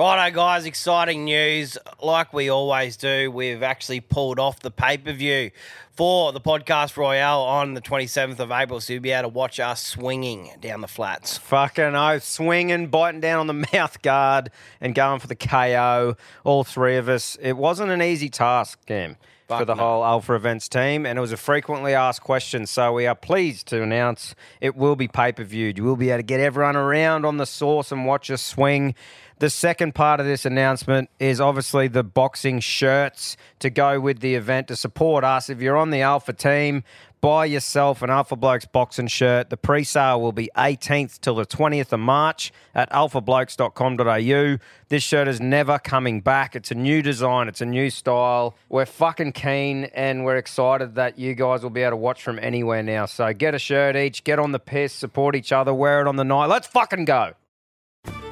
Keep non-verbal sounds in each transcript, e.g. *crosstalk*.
Righto, guys, exciting news. Like we always do, we've actually pulled off the pay per view for the podcast Royale on the 27th of April. So you'll be able to watch us swinging down the flats. Fucking oath, swinging, biting down on the *laughs* mouth guard, and going for the KO. All three of us. It wasn't an easy task, Cam, for the no. whole Alpha Events team, and it was a frequently asked question. So we are pleased to announce it will be pay per viewed. You will be able to get everyone around on the source and watch us swing. The second part of this announcement is obviously the boxing shirts to go with the event to support us. If you're on the Alpha team, buy yourself an Alpha Blokes boxing shirt. The pre sale will be 18th till the 20th of March at alphablokes.com.au. This shirt is never coming back. It's a new design, it's a new style. We're fucking keen and we're excited that you guys will be able to watch from anywhere now. So get a shirt each, get on the piss, support each other, wear it on the night. Let's fucking go.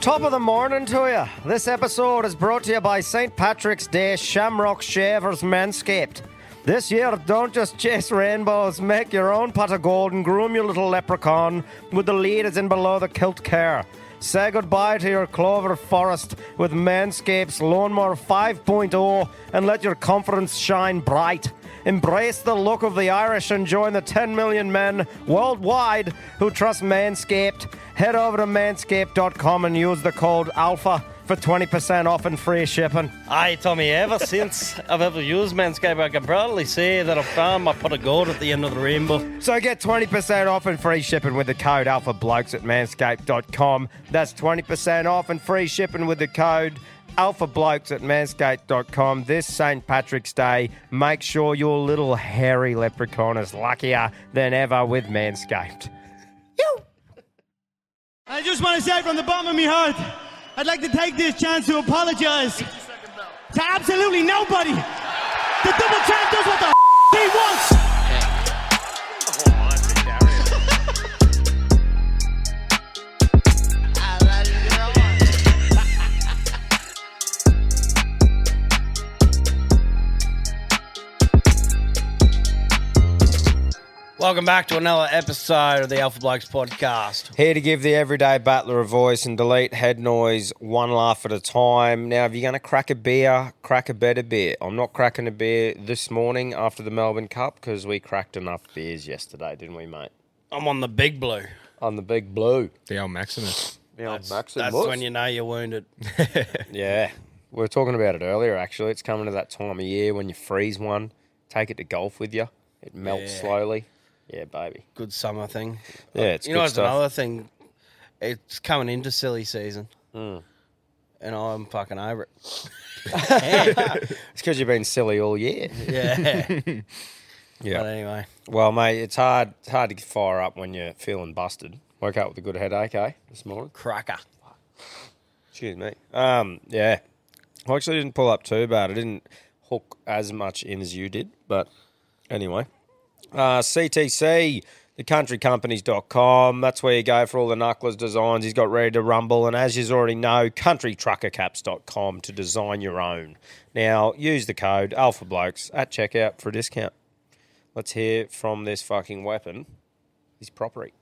Top of the morning to you. This episode is brought to you by St. Patrick's Day Shamrock Shavers Manscaped. This year, don't just chase rainbows, make your own pot of gold and groom your little leprechaun with the leaders in below the kilt care. Say goodbye to your clover forest with Manscaped's Lawnmower 5.0 and let your confidence shine bright. Embrace the look of the Irish and join the 10 million men worldwide who trust Manscaped. Head over to manscaped.com and use the code ALPHA for 20% off and free shipping. Hey, Tommy, ever *laughs* since I've ever used Manscaped, I can proudly say that I've found my pot of gold at the end of the rainbow. So get 20% off and free shipping with the code ALPHABLOKES at manscaped.com. That's 20% off and free shipping with the code alphablokes at manscaped.com this St. Patrick's Day. Make sure your little hairy leprechaun is luckier than ever with Manscaped. I just want to say from the bottom of my heart, I'd like to take this chance to apologize to absolutely nobody. The double champ back to another episode of the Alpha Blokes podcast. Here to give the everyday battler a voice and delete head noise one laugh at a time. Now, if you're going to crack a beer, crack a better beer. I'm not cracking a beer this morning after the Melbourne Cup because we cracked enough beers yesterday, didn't we, mate? I'm on the big blue. On the big blue. The old Maximus. The old maximus. That's when you know you're wounded. *laughs* Yeah. We were talking about it earlier, actually. It's coming to that time of year when you freeze one, take it to golf with you. It melts Yeah. slowly. Yeah, baby. Good summer thing. Yeah, it's good stuff. you know, it's another thing. It's coming into silly season, Hmm. and I'm fucking over it. *laughs* It's because you've been silly all year. Yeah. Yeah. *laughs* But anyway, Well, mate, it's hard. It's hard to fire up when you're feeling busted. Woke up with a good headache, eh? This morning. cracker. Excuse me. Um, yeah. I actually didn't pull up too bad. I didn't hook as much in as you did, but anyway. Uh, CTC, thecountrycompanies.com. That's where you go for all the knuckles designs he's got ready to rumble. And as you already know, countrytruckercaps.com to design your own. Now, use the code ALPHABLOKES at checkout for a discount. Let's hear from this fucking weapon, his property.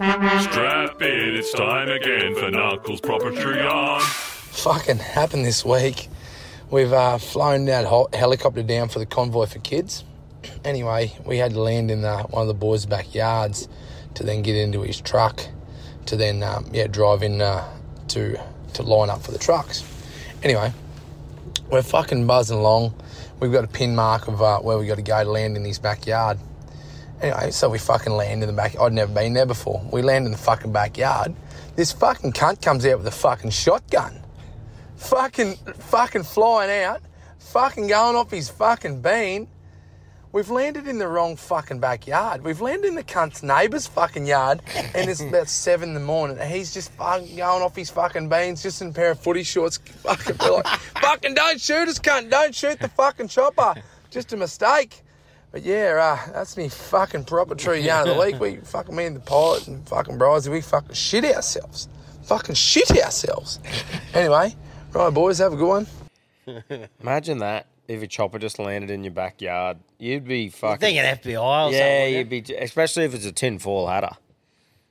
Strap in, it's time again for Knuckles Proper True Yarn. fucking happened this week. We've uh, flown that helicopter down for the convoy for kids. *clears throat* Anyway, we had to land in the, one of the boys' backyards to then get into his truck to then um, yeah drive in uh, to to line up for the trucks. Anyway, we're fucking buzzing along. We've got a pin mark of uh, where we got to go to land in his backyard. Anyway, so we fucking land in the back. I'd never been there before. We land in the fucking backyard. This fucking cunt comes out with a fucking shotgun. Fucking, fucking flying out. Fucking going off his fucking bean. We've landed in the wrong fucking backyard. We've landed in the cunt's neighbour's fucking yard, and it's about *laughs* seven in the morning. And he's just fucking going off his fucking beans, just in a pair of footy shorts. *laughs* Fucking, we're like, fucking don't shoot us, cunt! Don't shoot the fucking chopper. Just a mistake. But yeah, uh, that's me fucking proper true yarn of the week. We *laughs* fucking me and the pilot and fucking Brizzy, we fucking shit ourselves. Fucking shit ourselves. Anyway, right boys, have a good one. Imagine that if a chopper just landed in your backyard. You'd be fucking. Thinking FBI or yeah, something. you'd be. Especially if it's a tin foil hatter.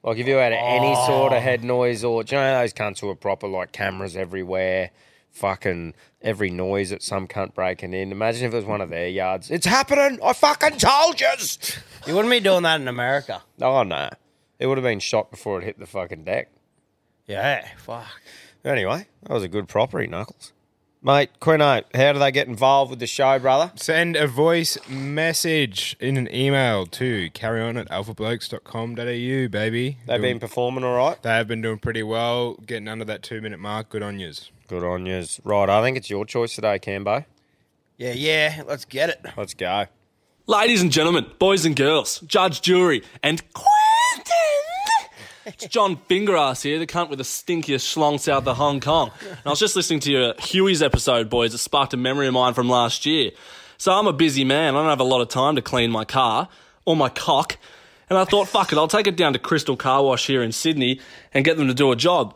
Like if you had any sort of oh. head noise or do you know those cunts who are proper like cameras everywhere, fucking every noise that some cunt breaking in. Imagine if it was one of their yards. It's happening! I fucking told yous! You wouldn't be doing that in America. Oh no. It would have been shot before it hit the fucking deck. Yeah, fuck. Anyway, that was a good proper true, Knuckles. Mate, Quino, how do they get involved with the show, brother? Send a voice message in an email to carryon at alphablokes.com.au, baby. They've Doing- been performing all right. they have been doing pretty well, getting under that two minute mark. Good on yous. Good on yous. Right, I think it's your choice today, Cambo. Yeah, yeah. Let's get it. Let's go. Ladies and gentlemen, boys and girls, judge, jury, and Quentin! It's John Fingerass here, the cunt with the stinkiest schlong south of Hong Kong. And I was just listening to your Huey's episode, boys. It sparked a memory of mine from last year. So I'm a busy man. I don't have a lot of time to clean my car or my cock. And I thought, fuck it, I'll take it down to Crystal Car Wash here in Sydney and get them to do a job.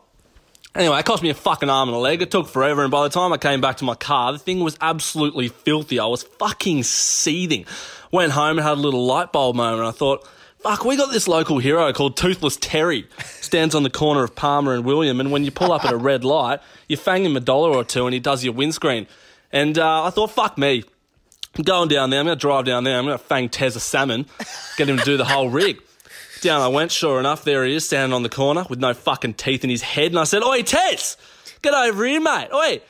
Anyway, it cost me a fucking arm and a leg. It took forever, and by the time I came back to my car, the thing was absolutely filthy. I was fucking seething. Went home and had a little light bulb moment. I thought, fuck, we got this local hero called Toothless Terry. Stands on the corner of Palmer and William, and when you pull up at a red light, you fang him a dollar or two, and he does your windscreen. And uh, I thought, fuck me. I'm going down there. I'm going to drive down there. I'm going to fang Tez a salmon, get him to do the whole rig. Down I went, sure enough, there he is, standing on the corner with no fucking teeth in his head. And I said, Oi, Tez, get over here, mate. Oi,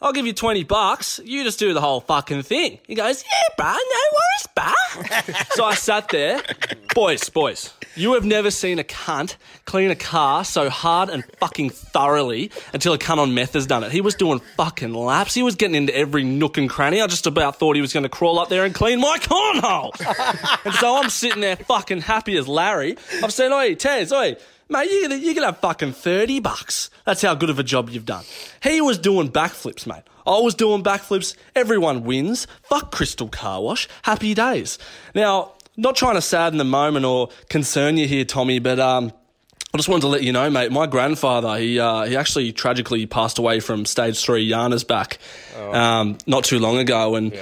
I'll give you 20 bucks. You just do the whole fucking thing. He goes, Yeah, bro, no worries, bro. *laughs* so I sat there. Boys, boys, you have never seen a cunt clean a car so hard and fucking thoroughly until a cunt on meth has done it. He was doing fucking laps. He was getting into every nook and cranny. I just about thought he was going to crawl up there and clean my cornhole. and so I'm sitting there fucking happy as Larry. I'm saying, Oi, Tez, oi. Mate, you're you're gonna have fucking 30 bucks. That's how good of a job you've done. He was doing backflips, mate. I was doing backflips. Everyone wins. Fuck Crystal Car Wash. Happy days. Now, not trying to sadden the moment or concern you here, Tommy, but um, I just wanted to let you know, mate. My grandfather, he uh, he actually tragically passed away from stage three Yana's back um, not too long ago, and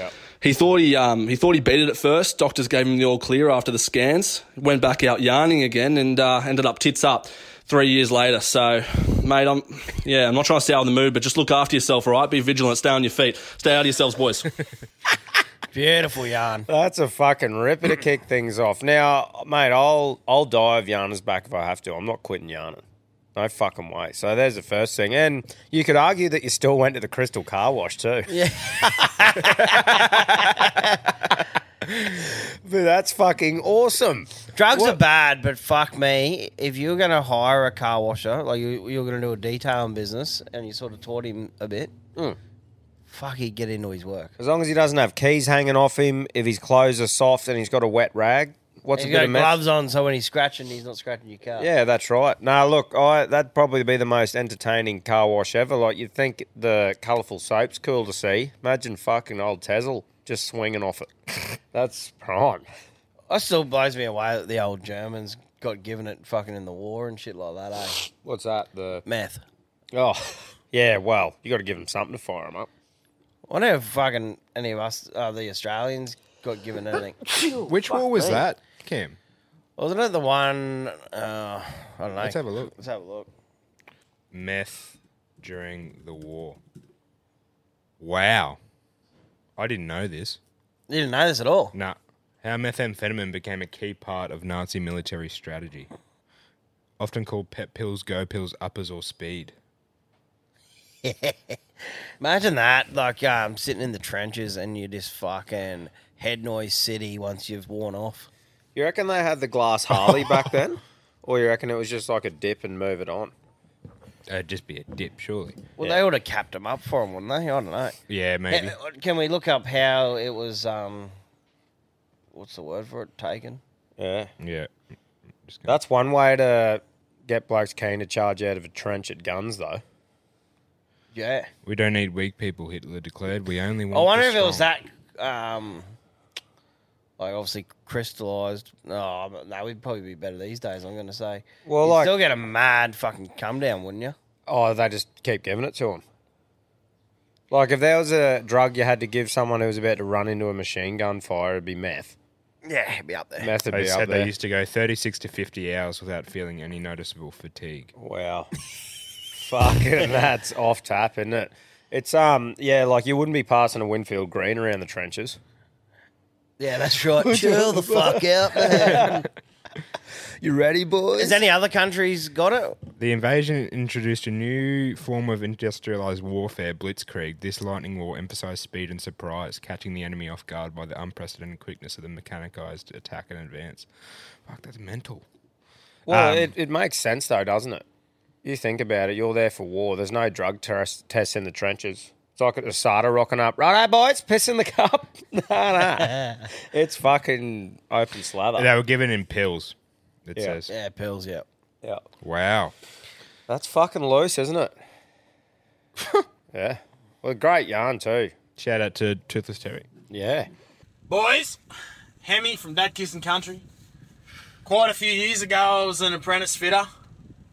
he thought he um, he thought he beat it at first. Doctors gave him the all clear after the scans. Went back out yarning again, and uh, ended up tits up three years later. So, mate, I'm yeah, I'm not trying to stay out of the mood, but just look after yourself, all right? Be vigilant, stay on your feet, stay out of yourselves, boys. *laughs* Beautiful yarn. That's a fucking ripper to kick things off. Now, mate, I'll I'll die of Yana's back if I have to. I'm not quitting Yana. No fucking way. So there's the first thing. And you could argue that you still went to the Crystal Car Wash too. Yeah. *laughs* *laughs* But that's fucking awesome. Drugs What- are bad, but fuck me. If you're going to hire a car washer, like you, you're going to do a detailing business, and you sort of taught him a bit, hmm. fuck, he'd get into his work. As long as he doesn't have keys hanging off him, if his clothes are soft and he's got a wet rag, what's He's a bit got of meth? gloves on, so when he's scratching, he's not scratching your car. Yeah, that's right. Now, look, I that'd probably be the most entertaining car wash ever. Like you'd think the colourful soap's cool to see. Imagine fucking old Tezel just swinging off it. *laughs* that's prime. That still blows me away that the old Germans got given it fucking in the war and shit like that, eh? *sighs* What's that? The Meth. oh, *laughs* yeah. Well, you got to give them something to fire them up. I wonder if fucking any of us, uh, the Australians, got given anything. *coughs* Which war was that, Cam? Wasn't it the one? Uh, I don't know. Let's have a look. Let's have a look. Meth during the war. Wow. I didn't know this. You didn't know this at all. Nah. How methamphetamine became a key part of Nazi military strategy. Often called pep pills, go pills, uppers, or speed. *laughs* Imagine that, like um, sitting in the trenches and you're just fucking head noise city once you've worn off. You reckon they had the glass Harley *laughs* back then, or you reckon it was just like a dip and move it on? It'd just be a dip, surely. Well, Yeah. they would have capped them up for him, wouldn't they? I don't know. Yeah, maybe. Can, can we look up how it was? Um, what's the word for it? Taken. Yeah, Yeah. Just gonna- that's one way to get blokes keen to charge out of a trench at guns, though. Yeah. we don't need weak people, Hitler declared. We only want I wonder the if it was strong." that. Um, like obviously crystallized. No, but no, we'd probably be better these days. I'm going to say. Well, You'd like- still get a mad fucking come down, wouldn't you? Oh, they just keep giving it to them. Like if there was a drug you had to give someone who was about to run into a machine gun fire, it'd be meth. Yeah, he'd be up there. Method They be up said there. they used to go 36 to 50 hours without feeling any noticeable fatigue. Wow. *laughs* Fucking that's off tap, isn't it? It's um yeah, like you wouldn't be passing a Winfield Green around the trenches. Yeah, that's right. *laughs* Chill the fuck out, man. *laughs* You ready, boys? Has any other countries got it? The invasion introduced a new form of industrialized warfare, blitzkrieg. This lightning war emphasized speed and surprise, catching the enemy off guard by the unprecedented quickness of the mechanized attack and advance. Fuck, that's mental. Well, Um, it, it makes sense though, doesn't it? You think about it. You're there for war. There's no drug test tests in the trenches. It's like at ASADA rocking up. Righto, boys, piss in the cup. *laughs* nah, nah. *laughs* it's fucking open slather. They were giving him pills, it Yeah. says. Yeah, pills, yeah. Yeah. Wow. That's fucking loose, isn't it? *laughs* yeah. Well, great yarn too. Shout out to Toothless Terry. Yeah. Boys, Hemi from Dad Kissing Country. Quite a few years ago, I was an apprentice fitter.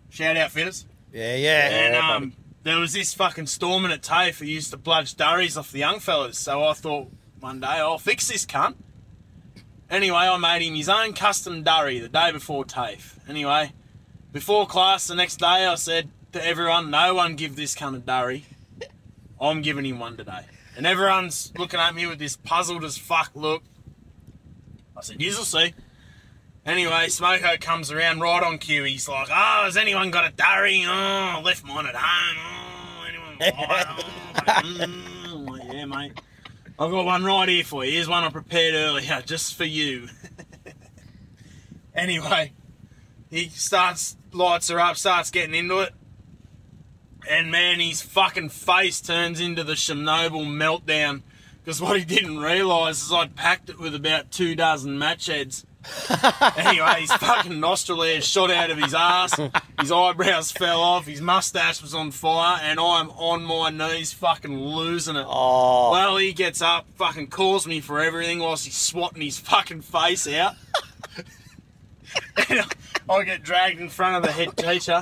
Shout out fitters. Yeah, yeah. And um, there was this fucking storeman at TAFE who used to bludge durries off the young fellas. So I thought one day I'll fix this cunt. Anyway, I made him his own custom durry the day before TAFE. Anyway, before class the next day, I said to everyone, no one give this cunt a durry. I'm giving him one today. And everyone's looking at me with this puzzled as fuck look. I said, you'll see. Anyway, Smoko comes around right on cue. He's like, oh, has anyone got a durry? Oh, I left mine at home. Oh, anyone one? *laughs* Oh, yeah, mate. I've got one right here for you. Here's one I prepared earlier, *laughs* just for you. *laughs* anyway, he starts, lights her up, starts getting into it. And man, his fucking face turns into the Chernobyl meltdown. Because what he didn't realise is I'd packed it with about two dozen match heads. *laughs* anyway, his fucking nostril hair shot out of his ass. His eyebrows fell off. His mustache was on fire, and I'm on my knees, fucking losing it. Oh, Well, he gets up, fucking calls me for everything whilst he's swatting his fucking face out. and I get dragged in front of the head teacher,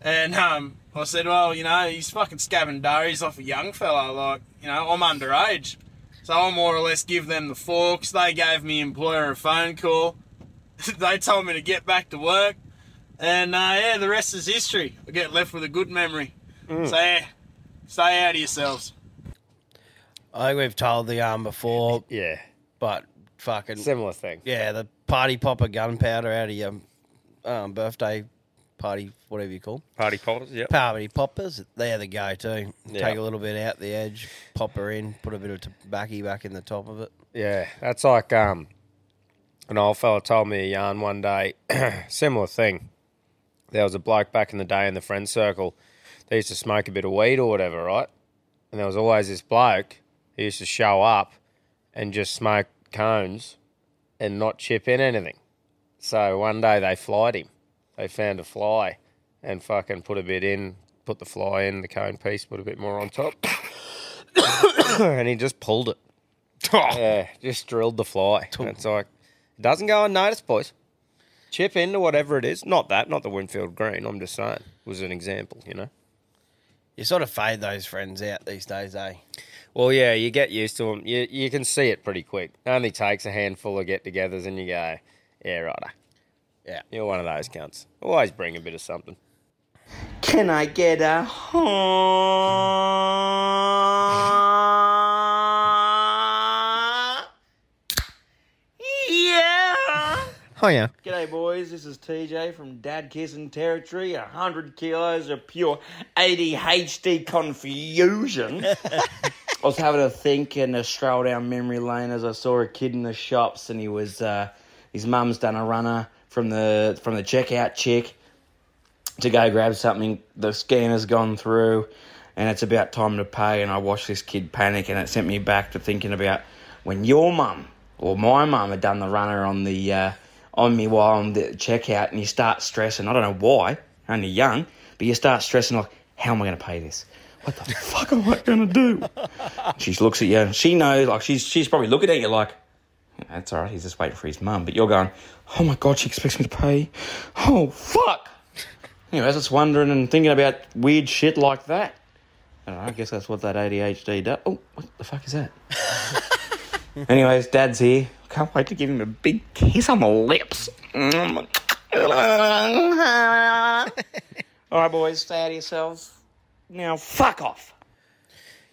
and um, I said, "Well, you know, he's fucking scabbing durries off a young fella. Like, you know, I'm underage." So I more or less give them the forks. They gave me employer a phone call. *laughs* they told me to get back to work. And uh, yeah, the rest is history. I get left with a good memory. So yeah, stay out of yourselves. I think we've told the arm before, Yeah. but fucking Similar thing. yeah, the party popper gunpowder out of your um, birthday party, whatever you call Party poppers, yeah. party poppers. They're the go-to. Yeah. Take a little bit out the edge, pop her in, put a bit of tobacco back in the top of it. Yeah, that's like um, an old fella told me a yarn one day. *clears throat* similar thing. There was a bloke back in the day in the friend circle. They used to smoke a bit of weed or whatever, right? And there was always this bloke who used to show up and just smoke cones and not chip in anything. So one day they flied him. They found a fly and fucking put a bit in, put the fly in the cone piece, put a bit more on top, *coughs* and he just pulled it. Yeah, just drilled the fly. And It's like, it doesn't go unnoticed, boys. Chip into whatever it is. Not that, not the Winfield Green. I'm just saying. was an example, you know? You sort of fade those friends out these days, eh? Well, yeah, you get used to them. You, you can see it pretty quick. It only takes a handful of get togethers and you go, yeah, righto. Yeah. You're one of those cunts. Always bring a bit of something. Can I get a? Yeah. Oh, yeah. G'day, boys. This is TJ from Dad Kissing Territory. 100 kilos of pure ADHD confusion. *laughs* I was having a think and a stroll down memory lane as I saw a kid in the shops, and he was uh, his mum's done a runner from the from the checkout chick to go grab something. The scanner's gone through, and it's about time to pay. And I watched this kid panic, and it sent me back to thinking about when your mum or my mum had done the runner on the uh, on me while on the checkout, and you start stressing. I don't know why, only young, but you start stressing like, how am I going to pay this? What the fuck am I going to do? *laughs* She looks at you, and she knows, like she's she's probably looking at you like. That's all right. He's just waiting for his mum. But you're going, oh my god, she expects me to pay. Oh fuck. Anyway, I was just wondering and thinking about weird shit like that. I don't know, I guess that's what that ADHD does. Oh, what the fuck is that? *laughs* Anyways, Dad's here. can't wait to give him a big kiss on the lips. *laughs* All right, boys, stay out of yourselves. Now, fuck off.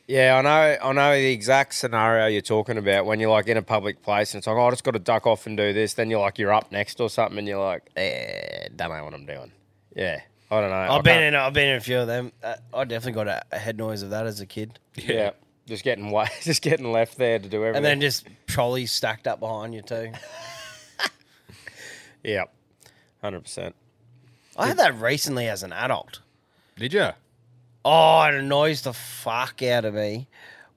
Yeah, I know. I know the exact scenario you're talking about when you're like in a public place and it's like, oh, I just got to duck off and do this. Then you're like, you're up next or something, and you're like, eh, don't know what I'm doing. Yeah, I don't know. I I've been can't- in. I've been in a few of them. Uh, I definitely got a, a head noise of that as a kid. Yeah, just getting way, *laughs* just getting left there to do everything. And then just trolleys stacked up behind you too. *laughs* yeah, hundred percent. I had that recently as an adult. Did you? Oh, it annoys the fuck out of me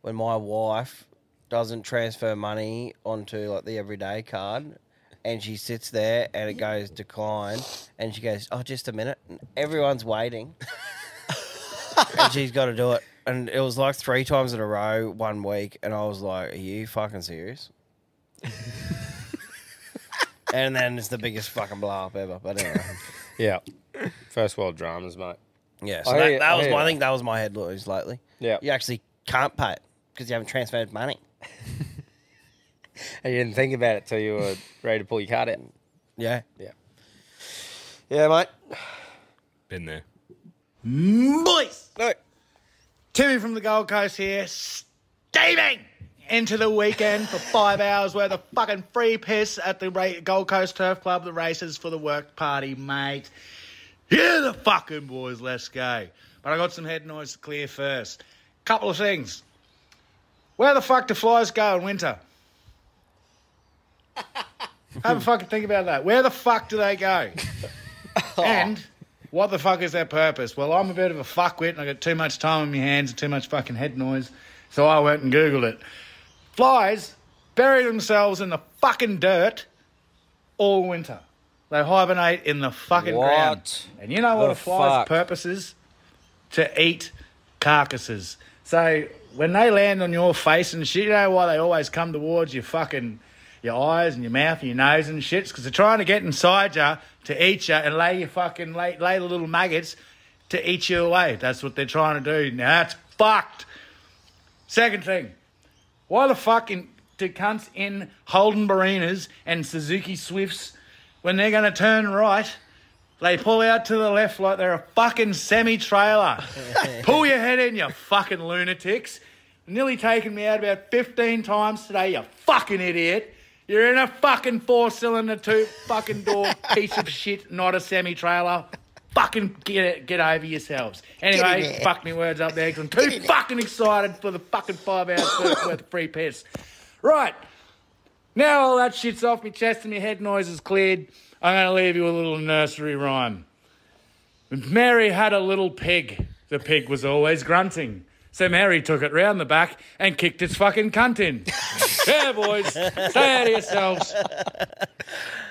when my wife doesn't transfer money onto like the everyday card and she sits there and it goes decline and she goes, Oh, just a minute. And everyone's waiting. *laughs* and she's got to do it. And it was like three times in a row one week and I was like, Are you fucking serious? *laughs* and then it's the biggest fucking blow up ever. But anyway. Yeah, first world dramas, mate. Yeah, so I that, hear- that I was hear my, I that. think that was my head noise lately. Yeah. You actually can't pay it because you haven't transferred money. *laughs* And you didn't think about it till you were ready to pull your card out. Yeah. Yeah. Yeah, mate. Been there. Boys! No. Timmy from the Gold Coast here, staving into the weekend for five *laughs* hours worth of fucking free piss at the Ra- Gold Coast Turf Club, the races for the work party, mate. Yeah, the fucking boys, let's go. But I got some head noise to clear first. Couple of things. Where the fuck do flies go in winter? *laughs* Have a fucking think about that. Where the fuck do they go? *laughs* and what the fuck is their purpose? Well, I'm a bit of a fuckwit and I got too much time on my hands and too much fucking head noise, so I went and Googled it. Flies bury themselves in the fucking dirt all winter. They hibernate in the fucking ground. And you know what a fly's fuck? purpose is? To eat carcasses. So when they land on your face and shit, you know why they always come towards your fucking your eyes and your mouth and your nose and shit? Because they're trying to get inside you to eat you and lay your fucking lay, lay the little maggots to eat you away. That's what they're trying to do. Now that's fucked. Second thing, why the fuck in, do cunts in Holden Barinas and Suzuki Swifts when they're going to turn right? They pull out to the left like they're a fucking semi trailer. *laughs* pull your head in, you fucking lunatics. Nearly taken me out about 15 times today, you fucking idiot. You're in a fucking four cylinder, two fucking door *laughs* piece of shit, not a semi trailer. Fucking get it, get over yourselves. Anyway, fuck me words up there 'cause I'm too fucking excited for the fucking five hours worth of free piss. Right. Now all that shit's off my chest and my head noise is cleared, I'm going to leave you a little nursery rhyme. Mary had a little pig. The pig was always grunting. So Mary took it round the back and kicked its fucking cunt in. *laughs* yeah, boys. Stay out of yourselves.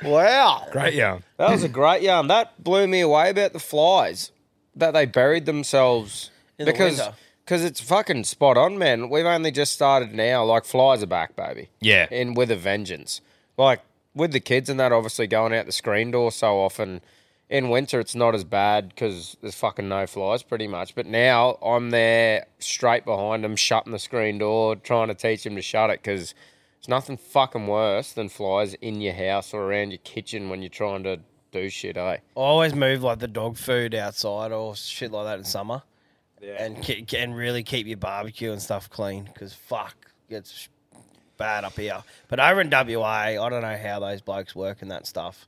Wow. Great yarn. That was a great yarn. That blew me away about the flies that they buried themselves In the because winter. Because it's fucking spot on, man. We've only just started now. Like flies are back, baby. Yeah. and with a vengeance. Like with the kids and that, obviously going out the screen door so often. In winter, it's not as bad because there's fucking no flies, pretty much. But now I'm there straight behind them, shutting the screen door, trying to teach them to shut it because there's nothing fucking worse than flies in your house or around your kitchen when you're trying to do shit, eh? I always move like the dog food outside or shit like that in summer, and ke- and really keep your barbecue and stuff clean because fuck it's bad up here. But over in WA, I don't know how those blokes work and that stuff.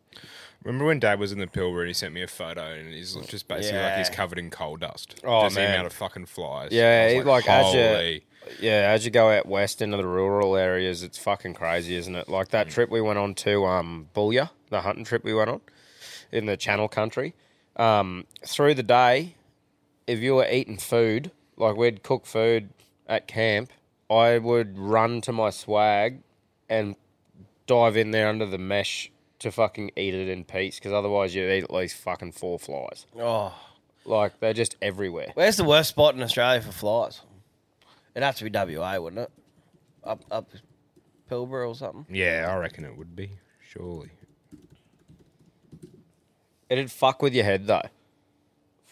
Remember when Dad was in the Pilbara and he sent me a photo and he's just basically like he's covered in coal dust. Oh, just the man. amount of fucking flies. I Yeah, was it- like, as holy. you, yeah, as you go out west into the rural areas, it's fucking crazy, isn't it? Like that trip we went on to um, Boulia, the hunting trip we went on in the Channel Country. Um, through the day, if you were eating food, like we'd cook food at camp, I would run to my swag and dive in there under the mesh to fucking eat it in peace because otherwise you'd eat at least fucking four flies. Oh, Like they're just everywhere. where's the worst spot in Australia for flies? It'd have to be WA, wouldn't it? Up up Pilbara or something. Yeah, I reckon it would be. Surely. It'd fuck with your head though.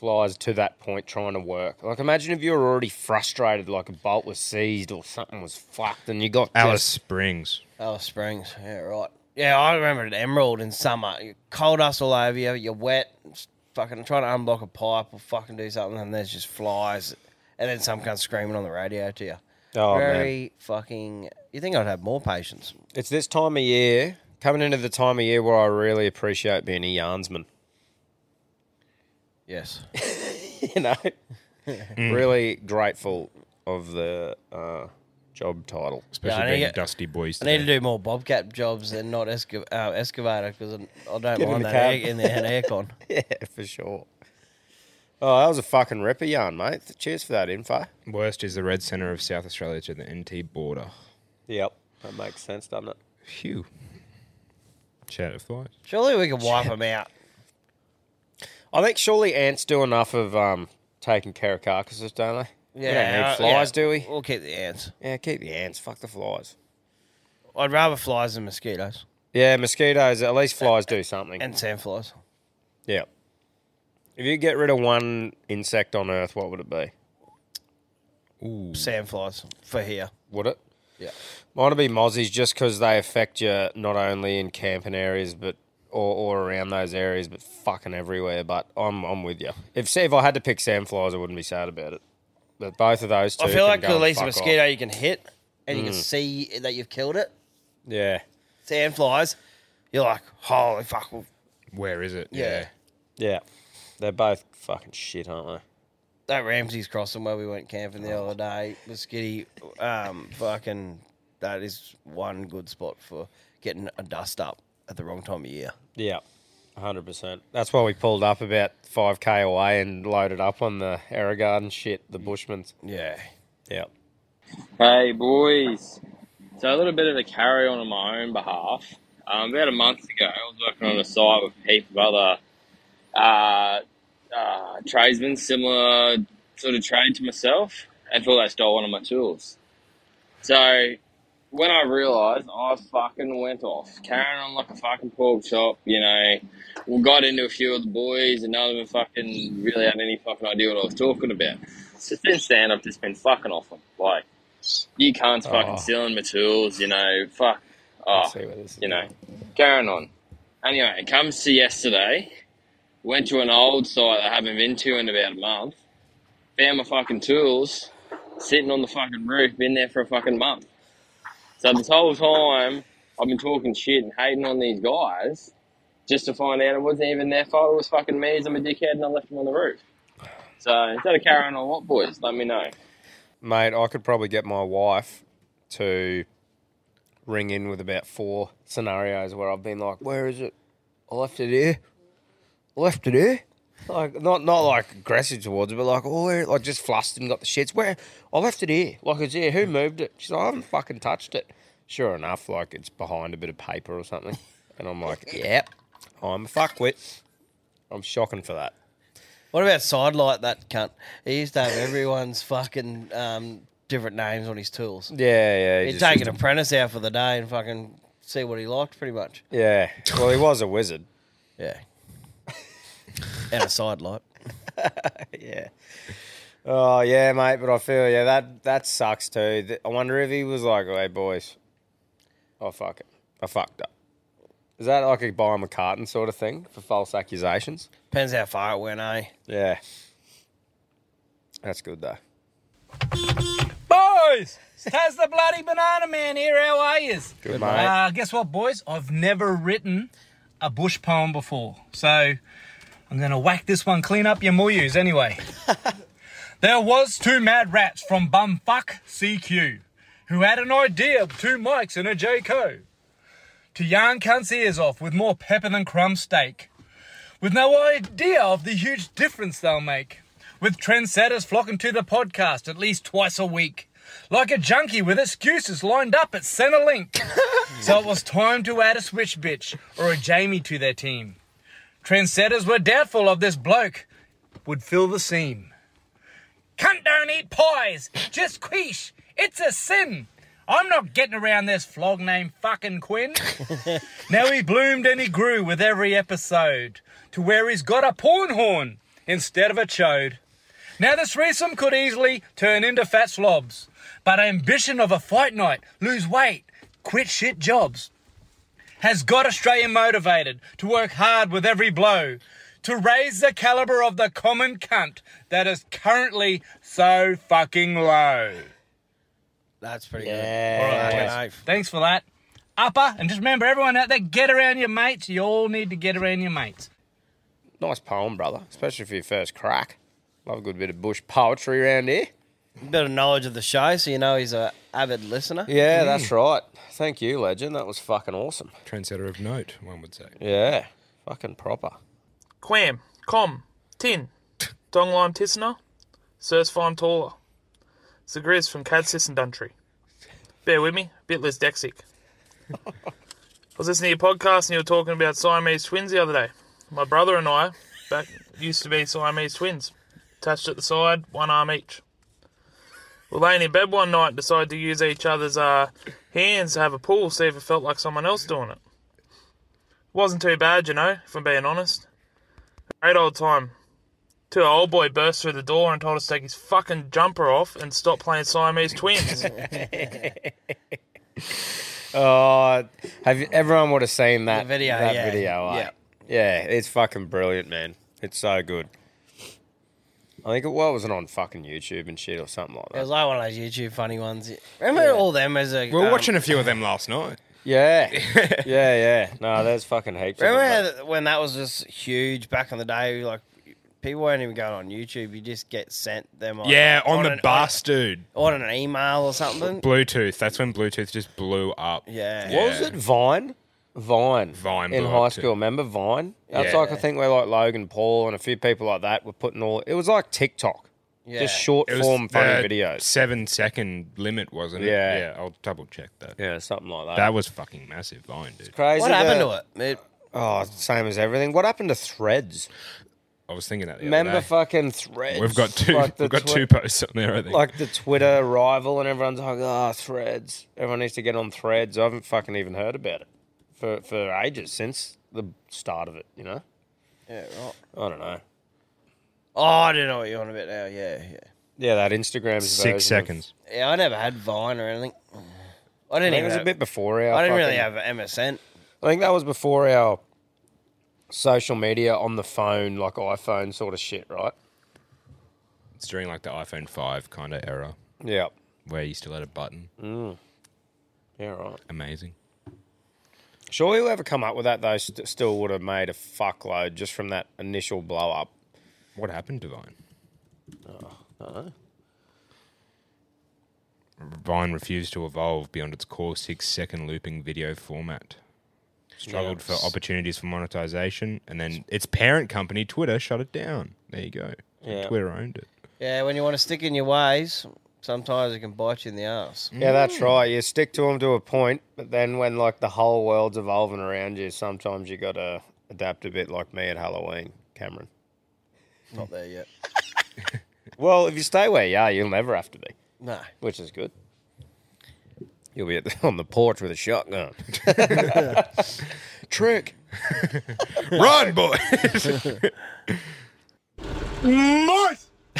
Flies to that point trying to work. Like imagine if you were already frustrated, like a bolt was seized or something was fucked, and you got Alice just- Springs. Alice Springs. Yeah, right. Yeah, I remember at Emerald in summer. You- Coal dust all over you. You're wet. Fucking trying to unblock a pipe or fucking do something, and there's just flies, and then some cunt screaming on the radio to you. Oh, man. Very fucking. You think I'd have more patience? It's this time of year, coming into the time of year where I really appreciate being a yarnsman. Yes. *laughs* you know, really grateful of the uh, job title. Especially Yeah, I being need- a dusty boys. I need to do more bobcat jobs and not esca- uh, excavator because I don't Get in mind the that air, in the aircon. *laughs* yeah, for sure. Oh, that was a fucking ripper yarn, mate. Cheers for that info. Worst is the red centre of South Australia to the NT border. Yep, that makes sense, doesn't it? Phew. Shout out flies. Surely we can wipe them out. I think surely ants do enough of um, taking care of carcasses, don't they? Yeah, we don't uh, need flies, yeah. do we? We'll keep the ants. Yeah, keep the ants. Fuck the flies. I'd rather flies than mosquitoes Yeah, mosquitoes. At least flies do something. and sandflies. Yeah. If you get rid of one insect on Earth, what would it be? Ooh. Sandflies for here. Would it? Yeah. Might be mozzies just because they affect you not only in camping areas but or, or around those areas, but fucking everywhere. But I'm I'm with you. If if I had to pick sandflies, I wouldn't be sad about it. But both of those two, I feel can like go at and least a fuck mosquito off. you can hit and you can Mm. see that you've killed it. Yeah, Sandflies, you're like, holy fuck. well, Where is it? Yeah. yeah, they're both fucking shit, aren't they? That Ramsey's crossing where we went camping the other day, Mosquito, um, fucking, that is one good spot for getting a dust up at the wrong time of year. Yeah, hundred percent. That's why we pulled up about five k away and loaded up on the Garden shit, the Bushmans. Yeah, yeah. Hey boys. So a little bit of a carry on on my own behalf. Um, about a month ago, I was working on a site with a heap of other uh, uh, tradesmen, similar sort of trade to myself, and thought they stole one of my tools. So when I realised, I fucking went off, carrying on like a fucking pork chop. You know, we got into a few of the boys, and none of them fucking really had any fucking idea what I was talking about. So since then, I've just been fucking off them. Like, you can't oh. fucking Oh. stealing my tools, you know, fuck. Oh, see where this is you know, carrying on. Anyway, it comes to yesterday. Went to an old site I haven't been to in about a month. Found my fucking tools sitting on the fucking roof, been there for a fucking month. So this whole time, I've been talking shit and hating on these guys just to find out it wasn't even their fault. It was fucking me as I'm a dickhead and I left them on the roof. So instead of carrying on what, boys? Let me know. Mate, I could probably get my wife to ring in with about four scenarios where I've been like, "Where is it? I left it here. I left it here." Like not not like aggressive towards it, but like, "Oh, where?" Like just flustered and got the shits. Where? I left it here. Like it's here. Who moved it? She's like, "I haven't fucking touched it." Sure enough, like it's behind a bit of paper or something, and I'm like, *laughs* "Yep, I'm a fuckwit." I'm shocking for that. What about Sidelight, that cunt? He used to have everyone's fucking um, different names on his tools. Yeah, yeah. he He'd take an apprentice out for the day and fucking see what he liked, pretty much. Yeah. Well, he was a wizard. Yeah. And a sidelight. *laughs* yeah. Oh yeah, mate. But I feel yeah that that sucks too. I wonder if he was like, "Hey boys, oh fuck it, I fucked up." Is that like a buy him a carton sort of thing for false accusations? Depends how far it went, eh? Yeah. That's good though. Boys, Taz the bloody banana man here. How are yous? Good, mate. Uh, guess what, boys? I've never written a bush poem before, so I'm gonna whack this one clean up your moyus anyway. *laughs* there was two mad rats from bumfuck CQ who had an idea of two mics and a J-Co to yarn cunts ears off with more pepper than crumb steak, with no idea of the huge difference they'll make. With trendsetters flocking to the podcast at least twice a week, like a junkie with excuses lined up at Centrelink. *laughs* so it was time to add a switch bitch or a Jamie to their team. Trendsetters were doubtful of this bloke would fill the seam. Cunt don't eat pies, just quiche. It's a sin. I'm not getting around this flog named fucking Quinn. *laughs* now he bloomed and he grew with every episode to where he's got a porn horn instead of a chode. Now this threesome could easily turn into fat slobs, but ambition of a fight night, lose weight, quit shit jobs, has got Australia motivated to work hard with every blow to raise the caliber of the common cunt that is currently so fucking low. That's pretty Yeah. good. All Fucking. Thanks for that. Upper, and just remember, everyone out there, get around your mates. You all need to get around your mates. Nice poem, brother. Especially for your first crack. Love a good bit of bush poetry around here. Bit of knowledge of the show, so you know he's a avid listener. Yeah, that's right. Thank you, legend. That was fucking awesome. Trendsetter of note, one would say. Yeah, fucking proper. Quam, Com, Tin, Dong Lime Tissner, Sirs Fine Taller. It's the Grizz from Cad Sis and Duntry. Bear with me, bit less dexic. I was listening to your podcast and you were talking about Siamese twins the other day. My brother and I back used to be Siamese twins, attached at the side, one arm each. We were laying in bed one night and decided to use each other's uh, hands to have a pull, see if it felt like someone else doing it. Wasn't too bad, you know, if I'm being honest. Great old time. Till our old boy burst through the door and told us to take his fucking jumper off and stop playing Siamese twins. *laughs* Oh, have you, everyone would have seen that The video, That yeah. video? Yeah. yeah. It's fucking brilliant, man. It's so good. I think it what was it on fucking YouTube and shit or something like that. It that. was like one of those YouTube funny ones. Remember all them as a. We were um, watching a few of them last night. Yeah, *laughs* yeah, yeah. No, there's fucking heaps. of them, Remember mate. how- when that was just huge back in the day? Like people weren't even going on YouTube. You just get sent them. On, Yeah, on, the an- bus, dude. on an email or something. Bluetooth. That's when Bluetooth just blew up. Yeah. What was it? Vine. Vine. Vine in high school. Remember Vine? That's Yeah. like I think where like Logan Paul and a few people like that were putting all. It was like TikTok. Yeah. Just short It was form funny the videos. Seven second limit, wasn't it? Yeah. Yeah, I'll double check that. Yeah, something like that. That was fucking massive Vine, dude. crazy. What happened that- to it? It- Oh, same as everything. What happened to Threads? I was thinking that the Remember other day. fucking Threads? We've got two. Like we've got twi- two posts on there. I think. Like the Twitter rival, and everyone's like, "Oh, Threads." Everyone needs to get on Threads. I haven't fucking even heard about it for for ages since the start of it. You know? Yeah, right. I don't know. Oh, I don't know what you're on about now. Yeah, yeah. Yeah, that Instagram Six seconds. Yeah, I never had Vine or anything. I I didn't think it even was a have- bit before our. I didn't really fucking- have MSN. I think that was before our social media on the phone, like iPhone sort of shit, right? It's during like the iPhone five kind of era. Yeah. Where you still had a button. Mm. Yeah, right. Amazing. Sure, whoever come up with that though st- still would have made a fuckload just from that initial blow up. What happened to Vine? Oh, uh, I don't know. Vine refused to evolve beyond its core six second looping video format. Struggled Yeah. for opportunities for monetization, and then its parent company, Twitter, shut it down. There you go. Yeah. Twitter owned it. Yeah, when you want to stick in your ways, sometimes it can bite you in the ass. Yeah, that's right. You stick to them to a point, but then when like the whole world's evolving around you, sometimes you got to adapt a bit, like me at Halloween, Cameron. Not there yet. *laughs* Well, if you stay where you are, you'll never have to be. No. which is good. You'll be at the, *laughs* on the porch with a shotgun. *laughs* Trick. Run, boy. Mate!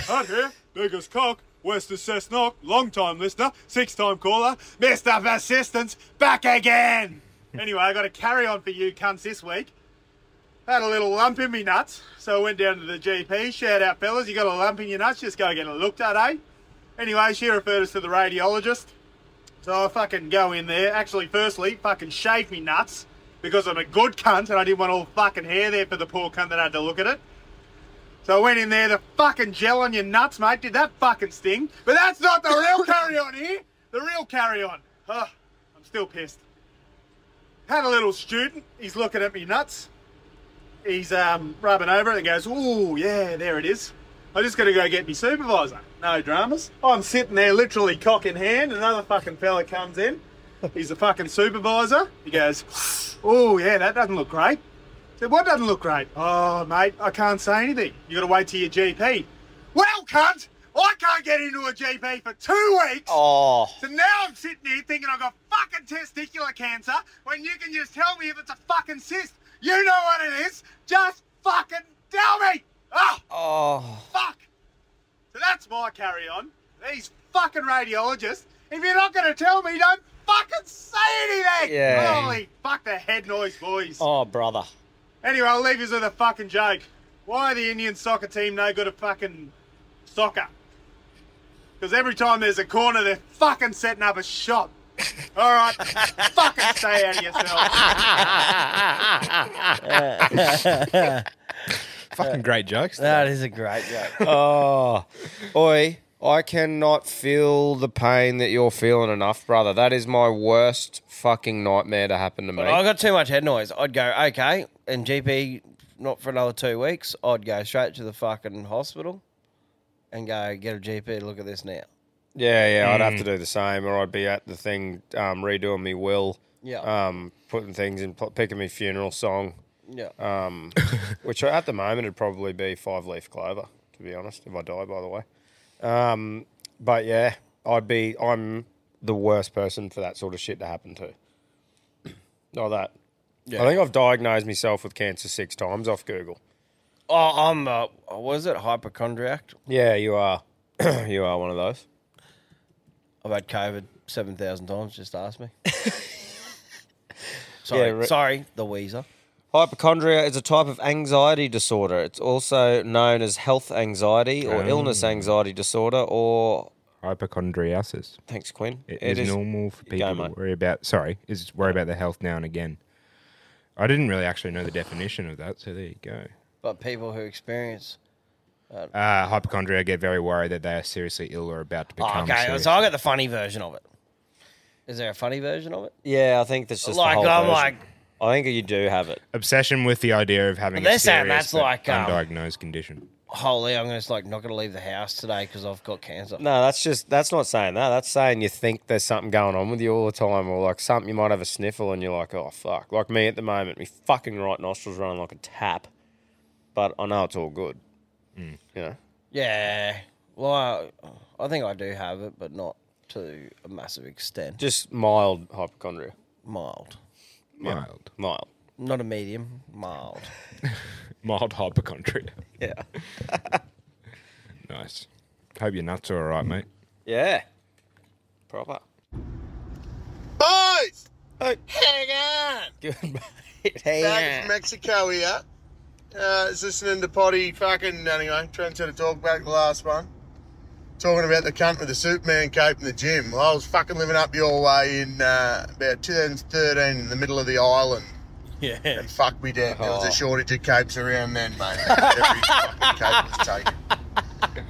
Out here, biggest cock, Western Cessnock, long time listener, six time caller, Mr. Persistence, back again! *laughs* anyway, I got a carry on for you cunts this week. Had a little lump in me nuts, so I went down to the GP. Shout out, fellas, you got a lump in your nuts, just go get it looked at, eh? Anyway, she referred us to the radiologist. So I fucking go in there. Actually, firstly, fucking shave me nuts because I'm a good cunt and I didn't want all fucking hair there for the poor cunt that had to look at it. So I went in there, the fucking gel on your nuts, mate. Did that fucking sting? But that's not the real *laughs* carry on here. The real carry on. Ugh, I'm still pissed. Had a little student. He's looking at me nuts. He's um, rubbing over it and goes, "Ooh, yeah, there it is." I just got to go get me supervisor. No dramas. I'm sitting there, literally cock in hand. Another fucking fella comes in. He's a fucking supervisor. He goes, "Oh yeah, that doesn't look great." Said, "What doesn't look great?" "Oh, mate, I can't say anything. You got to wait till your GP." Well, cunt, I can't get into a GP for two weeks. Oh. So now I'm sitting here thinking I've got fucking testicular cancer when you can just tell me if it's a fucking cyst. You know what it is. Just fucking tell me. Oh, Oh. fuck. So that's my carry on. These fucking radiologists. If you're not going to tell me, don't fucking say anything. Yeah. Holy fuck the head noise, boys. Oh, brother. Anyway, I'll leave you with a fucking joke. Why are the Indian soccer team no good at fucking soccer? Because every time there's a corner, they're fucking setting up a shot. All right, *laughs* fucking stay out of yourself. *laughs* Fucking great jokes. That is a great joke. *laughs* oh, oi! I cannot feel the pain that you're feeling enough, brother. That is my worst fucking nightmare to happen to me. But I got too much head noise. I'd go, okay, and GP not for another two weeks. I'd go straight to the fucking hospital and go get a GP to look at this now. Yeah, yeah, I'd have Mm. to do the same, or I'd be at the thing um, redoing me will. Yeah. Um, putting things in, pl- picking me funeral song. Yeah. Um, *laughs* which at the moment would probably be five leaf clover, to be honest, if I die, by the way. Um, but yeah, I'd be. I'm the worst person for that sort of shit to happen to. *clears throat* Not that. Yeah. I think I've diagnosed myself with cancer six times off Google. Oh, I'm, uh, was it hypochondriac? Yeah, you are. *clears throat* you are one of those. I've had COVID 7,000 times, just ask me. *laughs* *laughs* sorry, Yeah, re- sorry, the Weezer. Hypochondria is a type of anxiety disorder. It's also known as health anxiety or Oh. illness anxiety disorder or Hypochondriasis. Thanks, Quinn. It It is is- normal for Go, people to worry about. Sorry, is worry about their health now and again. I didn't really actually know the definition of that, so there you go. But people who experience. Uh, Uh, hypochondria get very worried that they are seriously ill or about to oh, become. okay, serious. so I got the funny version of it. Is there a funny version of it? Yeah, I think that's just Like, the whole I'm version. like- I think you do have it. Obsession with the idea of having But they're a saying serious that's but like, um, undiagnosed condition. Holy, I'm just like not going to leave the house today because I've got cancer. No, that's just that's not saying that. That's saying you think there's something going on with you all the time, or like something you might have a sniffle and you're like, oh fuck. Like me at the moment, my fucking right nostril's running like a tap, but I know it's all good. Mm. You know. Yeah. Well, I, I think I do have it, but not to a massive extent. Just mild hypochondria. Mild. Yeah, Mild. Mild. Not a medium, mild. *laughs* Mild hypochondria. Yeah. *laughs* nice. Hope your nuts are all right, mate. Yeah. Proper. Boys! Hey. Hang on! *laughs* Good, mate. Back Hey, from Mexico here. Uh, was listening to Potty fucking, anyway, trying to talk back the last one. Talking about the cunt with the Superman cape in the gym. Well, I was fucking living up your way in uh, about 2013 in the middle of the island. Yeah. And fuck me dead. There was Oh. a shortage of capes around then, mate. Every fucking cape was taken.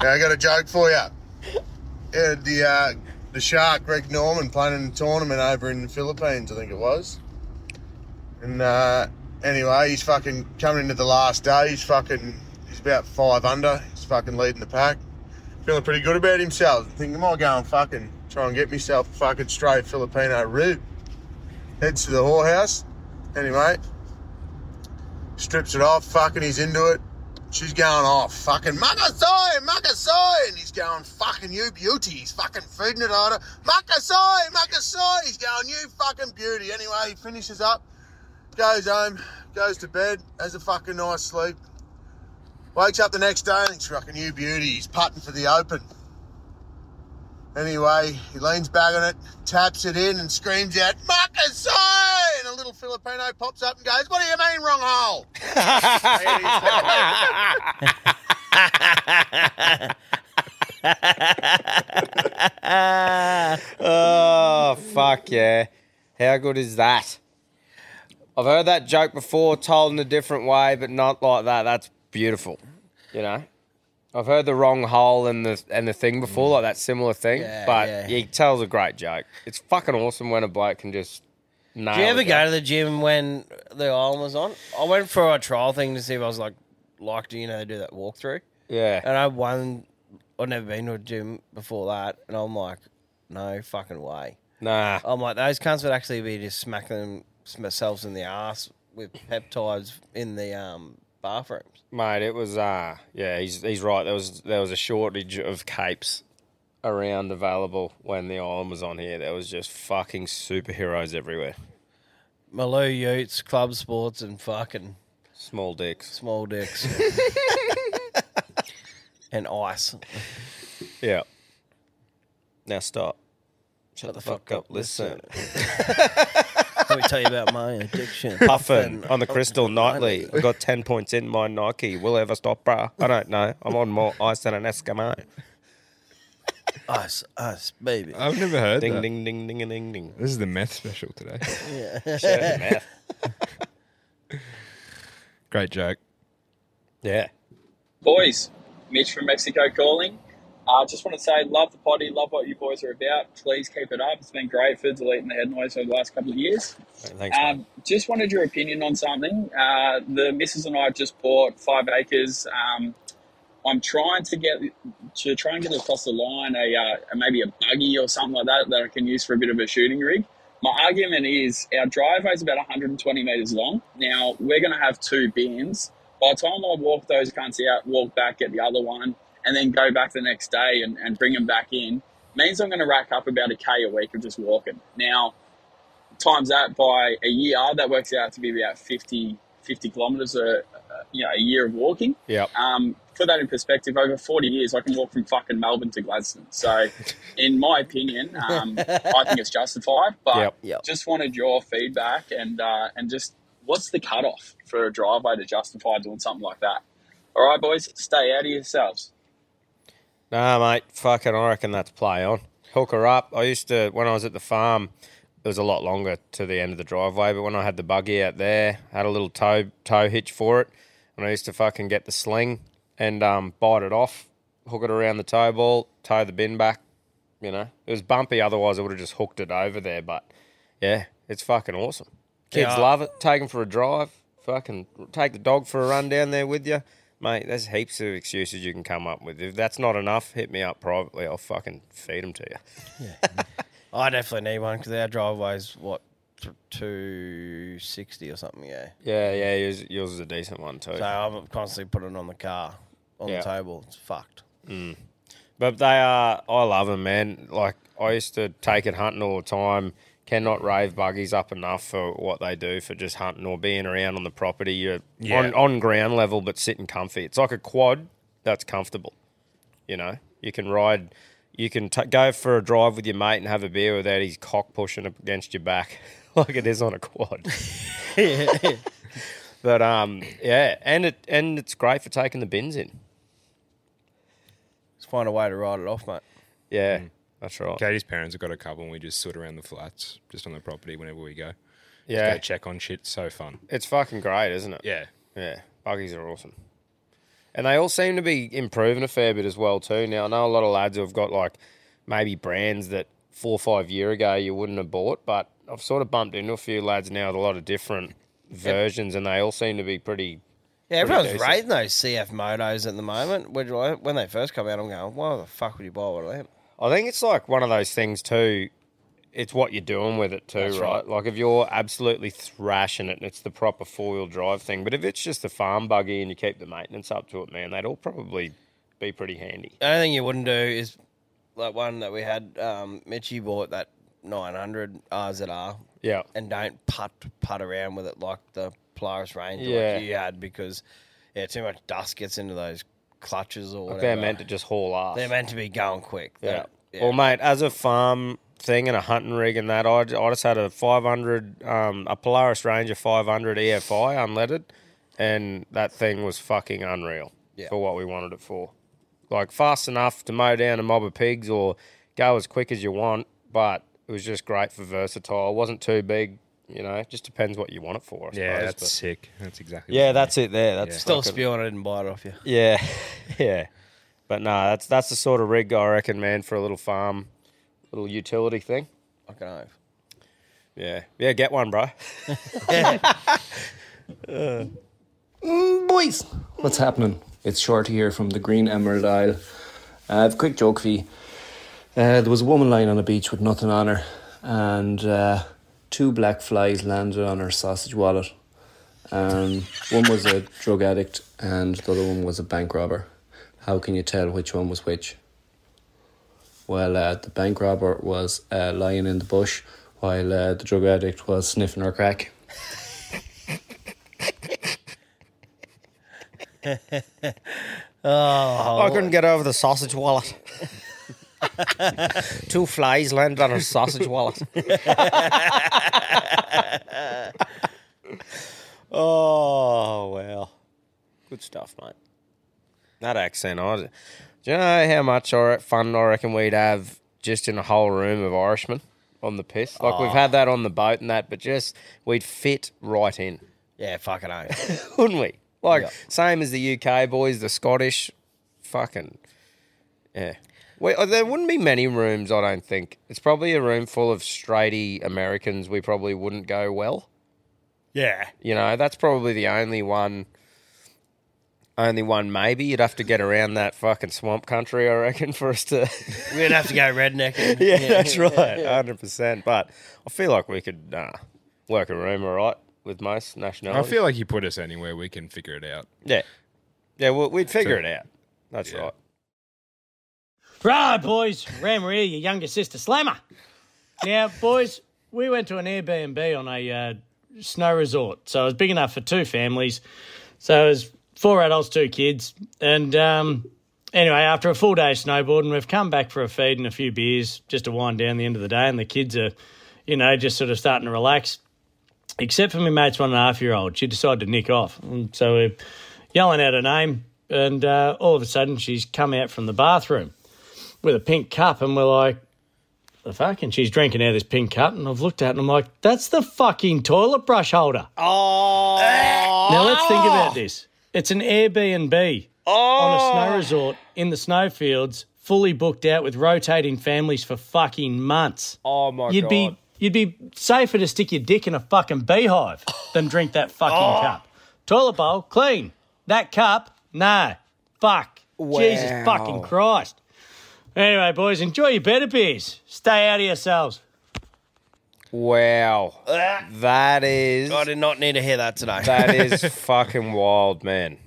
Now, I got a joke for you. Yeah, the, uh, the shark, Greg Norman, playing in a tournament over in the Philippines, I think it was. And uh, anyway, he's fucking coming into the last day. He's fucking, he's about five under. He's fucking leading the pack. Feeling pretty good about himself. Thinking, am I going fucking try and get myself a fucking straight Filipino rib? Heads to the whorehouse. Anyway, strips it off. Fucking, he's into it. She's going off. Fucking Makasoy, Makasoy. And he's going, fucking you beauty. He's fucking feeding it on her. Makasoy, Makasoy. He's going, you fucking beauty. Anyway, he finishes up, goes home, goes to bed, has a fucking nice sleep. Wakes up the next day and he's fucking you beauty. He's putting for the open. Anyway, he leans back on it, taps it in, and screams out, Makasoy! And a little Filipino pops up and goes, What do you mean, wrong hole? *laughs* oh fuck yeah! How good is that? I've heard that joke before, told in a different way, but not like that. That's beautiful. You know, I've heard the wrong hole and the and the thing before, like that similar thing. Yeah, but yeah. he tells a great joke. It's fucking awesome when a bloke can just nail. Do you ever go to the gym when the island was on? I went for a trial thing to see if I was like, like, do you know, they do that walkthrough? Yeah. And I won. I'd never been to a gym before that, and I'm like, no fucking way. Nah. I'm like, those cunts would actually be just smacking themselves in the ass with peptides in the um, bathrooms. Mate, it was uh yeah, he's he's right. There was there was a shortage of capes around available when the island was on here. There was just fucking superheroes everywhere. Maloo Utes, club sports, and fucking small dicks. Small dicks. *laughs* and ice. Yeah. Now stop. Shut the fuck up, listen. *laughs* Let me tell you about my addiction. Puffin on the oh, crystal nightly. I've got 10 points in my Nike. Will ever stop, bruh? I don't know. I'm on more ice than an Eskimo. Us, us, baby. I've never heard Ding, that. ding, ding, ding, ding, ding. This is the meth special today. Yeah. Shout out. Great joke. Yeah. Boys, Mitch from Mexico calling. I uh, just want to say, love the potty, love what you boys are about. Please keep it up. It's been great for deleting the head noise over the last couple of years. Thanks, Um, just wanted your opinion on something. Uh, the missus and I just bought five acres. Um, I'm trying to get to try and get across the line a uh, maybe a buggy or something like that that I can use for a bit of a shooting rig. My argument is our driveway is about 120 meters long. Now we're going to have two bins. By the time I walk those cunts out, walk back, get the other one, and then go back the next day and, and bring them back in, means I'm going to rack up about a k a week of just walking. Now times that by a year, that works out to be about 50, 50 kilometers a, a you know a year of walking. Yep. Um, put that in perspective, over 40 years, I can walk from fucking Melbourne to Gladstone. So, *laughs* in my opinion, um, I think it's justified. But Yep. Yep. just wanted your feedback and uh, and just what's the cutoff for a driveway to justify doing something like that? All right, boys, stay out of yourselves. Nah, mate. Fucking, I reckon that's play on. Hook her up. I used to, when I was at the farm, it was a lot longer to the end of the driveway, but when I had the buggy out there, had a little tow tow hitch for it, and I used to fucking get the sling and um, bite it off, hook it around the tow ball, tow the bin back. You know, it was bumpy. Otherwise, I would have just hooked it over there. But yeah, it's fucking awesome. Kids Yeah. love it. Take them for a drive. Fucking take the dog for a run down there with you. Mate, there's heaps of excuses you can come up with. If that's not enough, hit me up privately. I'll fucking feed them to you. Yeah. *laughs* I definitely need one because our driveway's what two sixty or something. Yeah. Yeah, yeah, yours, yours is a decent one too. So I'm constantly putting it on the car, on Yeah. the table. It's fucked. Mm. But they are, I love them, man. Like, I used to take it hunting all the time. Cannot rave buggies up enough for what they do for just hunting or being around on the property. You're Yeah. on, on ground level, but sitting comfy. It's like a quad that's comfortable. You know, you can ride, you can t- go for a drive with your mate and have a beer without his cock pushing up against your back *laughs* like it is on a quad. *laughs* but um, yeah, and it and it's great for taking the bins in. Let's find a way to ride it off, mate. Yeah, that's right. Katie's parents have got a couple, and we just sit around the flats, just on the property whenever we go. Just Yeah. go check on shit. So fun. It's fucking great, isn't it? Yeah. Yeah. Buggies are awesome. And they all seem to be improving a fair bit as well too. Now I know a lot of lads who have got like maybe brands that four or five year ago you wouldn't have bought, but I've sort of bumped into a few lads now with a lot of different versions and they all seem to be pretty Yeah, pretty everyone's decent. rating those CF motos at the moment. When, when they first come out, I'm going, why the fuck would you buy one of them? I think it's like one of those things too. It's what you're doing with it too, right? right. Like if you're absolutely thrashing it, and it's the proper four wheel drive thing. But if it's just a farm buggy and you keep the maintenance up to it, man, they'd all probably be pretty handy. The only thing you wouldn't do is like one that we had. Um, Mitchie bought that 900 RZR. Yeah. And don't putt putt around with it like the Polaris Ranger Yeah. like you had because yeah, too much dust gets into those clutches or whatever. they're meant to just haul ass. They're meant to be going quick. Yeah. They- Well, mate, as a farm thing and a hunting rig and that, I, I just had a 500, um, a Polaris Ranger 500 EFI unleaded, and that thing was fucking unreal Yeah. for what we wanted it for. Like fast enough to mow down a mob of pigs or go as quick as you want, but it was just great for versatile. It wasn't too big, you know. It just depends what you want it for. I Yeah, suppose, that's but- sick. That's exactly. Yeah, what that's I it. There, that's Still fucking- spewing it and bite it off you. yeah, *laughs* yeah. But no, that's that's the sort of rig I reckon, man, for a little farm, little utility thing. I can know. Yeah, yeah. Get one, bro. Mm, *laughs* boys, what's happening? It's Shorty here from the Green Emerald Isle. Uh, I have a quick joke for you. Uh, there was a woman lying on a beach with nothing on her, and uh, two black flies landed on her sausage wallet. Um, one was a drug addict, and the other one was a bank robber. How can you tell which one was which? Well, uh, the bank robber was uh, lying in the bush, while uh, the drug addict was sniffing her crack. *laughs* oh, I couldn't get over the sausage wallet. *laughs* *laughs* Two flies landed on a sausage wallet. *laughs* oh well, good stuff, mate. That accent, I. Do you know how much fun I reckon we'd have just in a whole room of Irishmen on the piss? Like we've Oh. had that on the boat and that, but just we'd fit right in. Yeah, fucking oath. *laughs* wouldn't we? Like Yeah. same as the UK boys, the Scottish, fucking yeah. We, uh, there wouldn't be many rooms, I don't think. It's probably a room full of straighty Americans. We probably wouldn't go well. Yeah. You know, that's probably the only one. Only one, maybe. You'd have to get around that fucking swamp country, I reckon, *laughs* for us to. *laughs* We'd have to go redneck. *laughs* yeah, that's right, hundred percent. But I feel like we could uh, work a room all right with most nationalities. I feel like you put us anywhere, we can figure it out. Yeah. Yeah, well, we'd figure So- it out. That's right. Right, boys. Ram here, your younger sister Slammer. Now, boys, we went to an Airbnb on a uh, snow resort. So it was big enough for two families. So it was four adults, two kids. And um, anyway, after a full day of snowboarding, we've come back for a feed and a few beers just to wind down the end of the day. And the kids are, you know, just sort of starting to relax. Except for my mate's one and a half year old. She decided to nick off. And so we're yelling out her name. And uh, all of a sudden, she's come out from the bathroom with a pink cup, and we're like, the fuck? And she's drinking out of this pink cup, and I've looked at it and I'm like, that's the fucking toilet brush holder. Oh. Now let's think about this. It's an Airbnb on a snow oh. resort in the snowfields, fully booked out with rotating families for fucking months. Oh my god. you'd be you'd be safer to stick your dick in a fucking beehive than drink that fucking Oh. cup. Toilet bowl, clean. That cup, no. Fuck. Jesus fucking Christ. Anyway, boys, enjoy your better beers. Stay out of yourselves. Wow. Ah. That is. I did not need to hear that today. That is *laughs* fucking wild, man.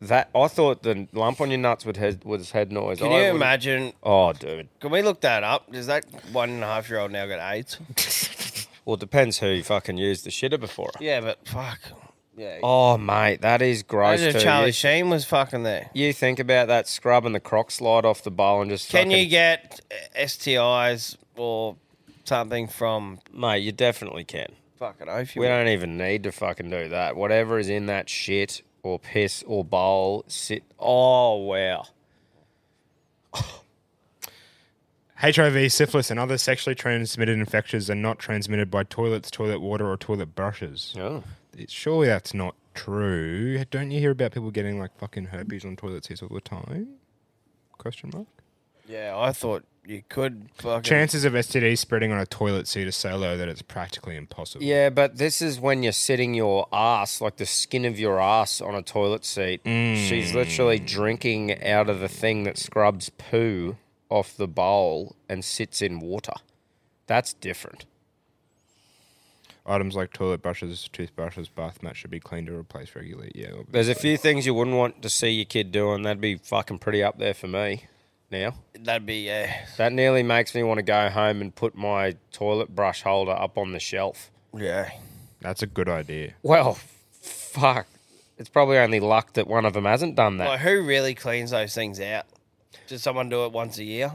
That I thought the lump on your nuts would head was head noise. Can I you would've- imagine? Oh, dude. Can we look that up? Does that one and a half year old now got AIDS? *laughs* Well, it depends who fucking used the shitter before. yeah, but fuck. Yeah. Oh, mate, that is gross. Imagine too. Charlie You- Sheen was fucking there. You think about that scrub and the croc slide off the bowl and just Can fucking, you get uh, STIs or something from? mate? You definitely can. Fucking oath you We will. don't even need to fucking do that. Whatever is in that shit or piss or bowl, sit. Oh wow. *laughs* HIV, syphilis, and other sexually transmitted infections are not transmitted by toilets, toilet water, or toilet brushes. Oh. Surely that's not true. Don't you hear about people getting like fucking herpes on toilet seats all the time? Question mark. Yeah, I thought you could fucking. Chances of STDs spreading on a toilet seat are so low that it's practically impossible. Yeah, but this is when you're sitting your ass, like the skin of your ass, on a toilet seat. She's literally mm. drinking out of the thing that scrubs poo off the bowl and sits in water. That's different. Items like toilet brushes, toothbrushes, bath mats should be cleaned or replaced regularly. Yeah. There's a few things you wouldn't want to see your kid doing. That'd be fucking pretty up there for me now. That'd be yeah. That nearly makes me want to go home and put my toilet brush holder up on the shelf. Yeah. That's a good idea. Well, fuck. It's probably only luck that one of them hasn't done that. Like, who really cleans those things out? Does someone do it once a year?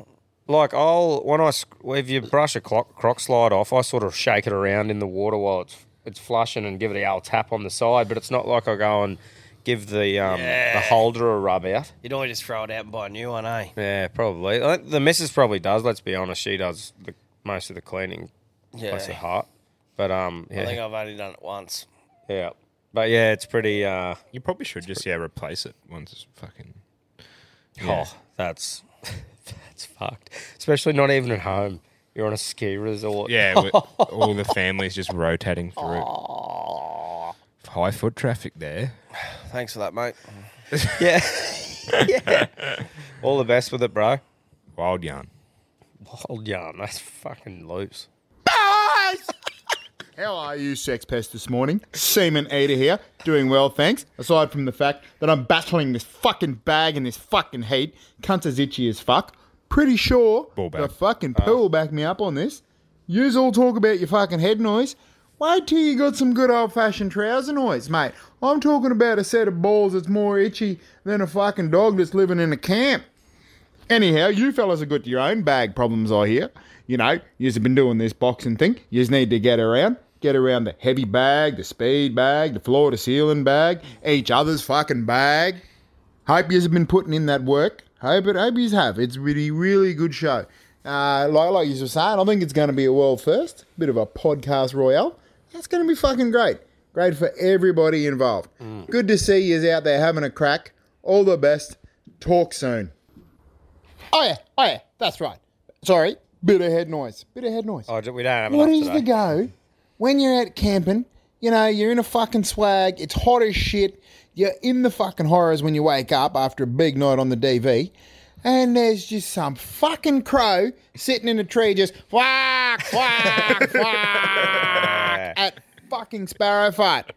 Like I'll when I if you brush a clock, croc slide off, I sort of shake it around in the water while it's it's flushing and give it a old tap on the side. But it's not like I go and give the um, Yeah. the holder a rub out. You'd always just throw it out and buy a new one, eh? Yeah, probably. I think the missus probably does. Let's be honest, she does the, most of the cleaning. Bless her Yeah. heart. But um, yeah, I think I've only done it once. yeah. But yeah, it's pretty. Uh, You probably should just yeah replace it once it's fucking. Oh, that's *laughs* *laughs* that's fucked. Especially not even at home. You're on a ski resort. Yeah, with *laughs* all the families just rotating through. High foot traffic there. *sighs* Thanks for that, mate. *laughs* yeah. yeah. All the best with it, bro. Wild yarn. Wild yarn. That's fucking loose. How are you, sex pest, this morning? Seaman Eater here, doing well, thanks. Aside from the fact that I'm battling this fucking bag in this fucking heat, cunt as itchy as fuck. Pretty sure Ball bag. the fucking uh. poo will back me up on this. Yous all talk about your fucking head noise. Wait till you got some good old fashioned trouser noise, mate. I'm talking about a set of balls that's more itchy than a fucking dog that's living in a camp. Anyhow, you fellas have got your own bag problems, I hear. You know, you've been doing this boxing thing. You need to get around. Get around the heavy bag, the speed bag, the floor to ceiling bag, each other's fucking bag. Hope you've been putting in that work. Hope it. Hope you have. It's really, really good show. Uh, like, like you were saying, I think it's going to be a world first. Bit of a podcast royale. That's going to be fucking great. Great for everybody involved. Good to see you out there having a crack. All the best. Talk soon. Oh yeah, oh yeah, that's right. Sorry, bit of head noise. Bit of head noise. Oh, we don't have What enough is today. the go when you're out camping? You know, you're in a fucking swag. It's hot as shit. You're in the fucking horrors when you wake up after a big night on the DV. And there's just some fucking crow sitting in a tree just quack, quack, quack *laughs* at fucking sparrow fight.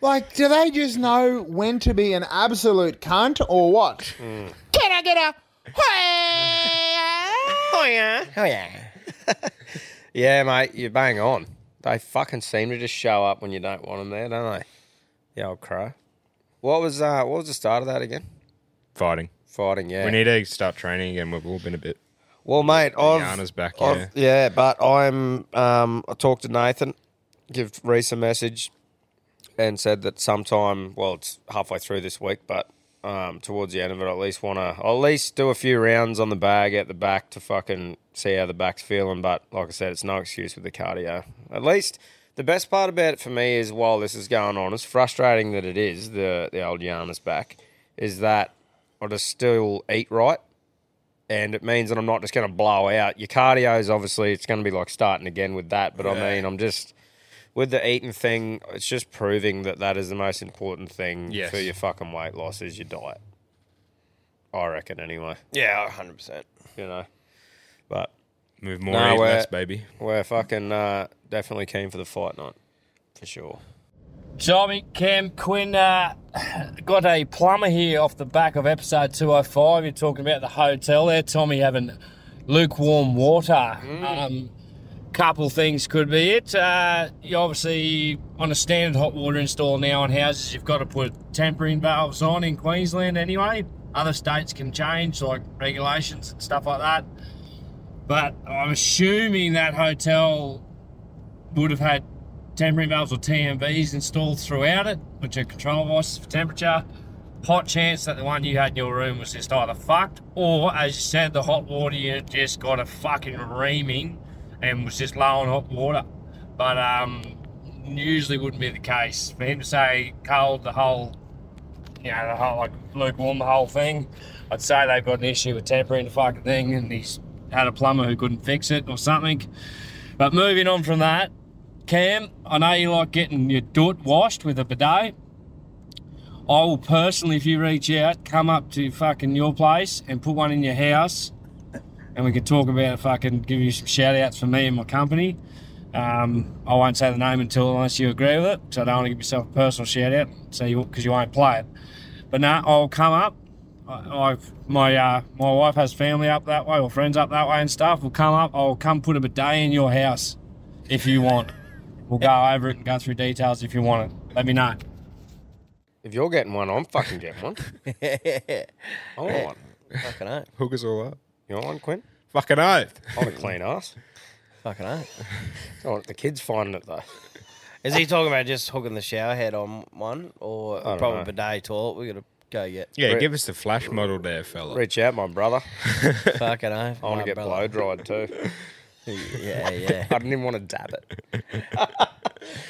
Like, do they just know when to be an absolute cunt or what? Hmm. Can I get a Oh yeah. Oh yeah. yeah, mate, you bang on. They fucking seem to just show up when you don't want them there, don't they? The old crow. What was uh what was the start of that again? Fighting. Fighting, yeah. We need to start training again. We've all been a bit. Well, mate, I've, Yana's back, I've- yeah. yeah, but I'm. Um, I talked to Nathan, give Reese a message, and said that sometime. Well, it's halfway through this week, but um, towards the end of it, I at least want to. At least do a few rounds on the bag at the back to fucking see how the back's feeling. But like I said, it's no excuse with the cardio. At least the best part about it for me is while this is going on, as frustrating that it is, the the old Yana's back, is that I just still eat right and it means that I'm not just going to blow out. Your cardio is obviously it's going to be like starting again with that, but I mean I'm just with the eating thing. It's just proving that that is the most important thing Yes. for your fucking weight loss is your diet. I reckon anyway. Yeah, hundred percent. You know, but Move more, eat we're- less, baby. We're fucking uh, definitely keen for the fight night for sure. Tommy, Cam, Quinn, uh, *sighs* got a plumber here off the back of episode 205. You're talking about the hotel there. Tommy having lukewarm water. Um, couple things could be it. Uh, you obviously, on a standard hot water install now in houses, you've got to put tempering valves on in Queensland anyway. Other states can change, like regulations and stuff like that. But I'm assuming that hotel would have had tempering valves or TMVs installed throughout it, which are control devices for temperature. Hot chance that the one you had in your room was just either fucked, or as you said, the hot water unit just got a fucking reaming and was just low on hot water. But um, usually wouldn't be the case. For him to say cold the whole, you know, the whole like lukewarm the whole thing, I'd say they've got an issue with tempering the fucking thing, and he's had a plumber who couldn't fix it or something. But moving on from that, Cam, I know you like getting your doot washed with a bidet. I will personally, if you reach out, come up to fucking your place and put one in your house, and we could talk about it. Fucking give you some shout outs for me and my company. Um, I won't say the name until unless you agree with it, so I don't want to give yourself a personal shout out, so you because you won't play it. But no, I'll come up. I, I've my uh, my wife has family up that way or friends up that way and stuff. We'll come up. I'll come put a bidet in your house if you want. We'll go over it and go through details if you want it. Let me know. If you're getting one, I'm fucking getting one. *laughs* I want one. Fucking oath. Hook us all up. You want one, Quinn? Fucking oath. I want a clean ass. Fucking oath. Oh, the kids finding it though. Is he talking about just hooking the shower head on one or I a don't proper know. bidet toilet? We gotta go get. Yeah, Re- give us the flash model there, fella. Reach out, my brother. Fucking oath. I want my to get brother. blow dried too. *laughs* Yeah, *laughs* yeah. I didn't even want to dab it. *laughs*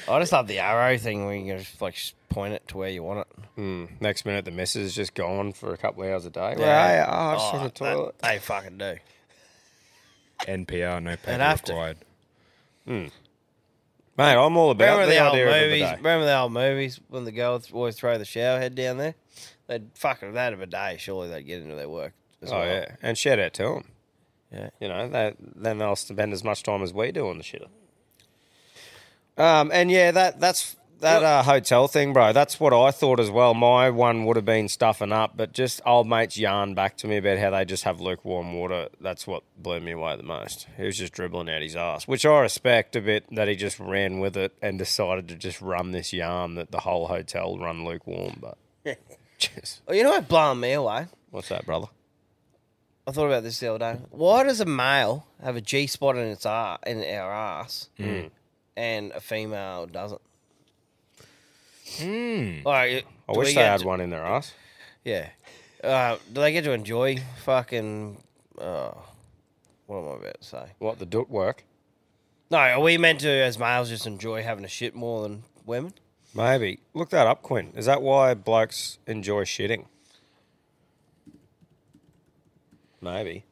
I just love the arrow thing where you can just like just point it to where you want it. Hmm. Next minute, the missus is just gone for a couple of hours a day. Yeah. Yeah, oh, I just Oh, on the that- toilet. They fucking do. NPR, no paper have to. required. Hmm. Mate, I'm all about Remember the, the, old idea of a movies? bidet. Remember the old movies when the girls always throw the shower head down there? They'd fucking that of a day. Surely they'd get into their work. As Oh well. yeah, and shout out to them. Yeah. You know, they, then they'll spend as much time as we do on the shitter. Um, and yeah, that that's that uh, hotel thing, bro. That's what I thought as well. My one would have been stuffing up, but just old mates yarn back to me about how they just have lukewarm water. That's what blew me away the most. He was just dribbling out his ass, which I respect a bit that he just ran with it and decided to just run this yarn that the whole hotel run lukewarm. But *laughs* *laughs* just Well, you know what blew me away? what's that, brother? I thought about this the other day. Why does a male have a G spot in its ar- in our ass, Mm. and a female doesn't? Mm. Like, I wish they had to- one in their ass. Yeah. Uh, do they get to enjoy fucking? Uh, what am I about to say? What the duct work? No, are we meant to, as males, just enjoy having a shit more than women? Maybe. Look that up, Quinn. Is that why blokes enjoy shitting? Maybe.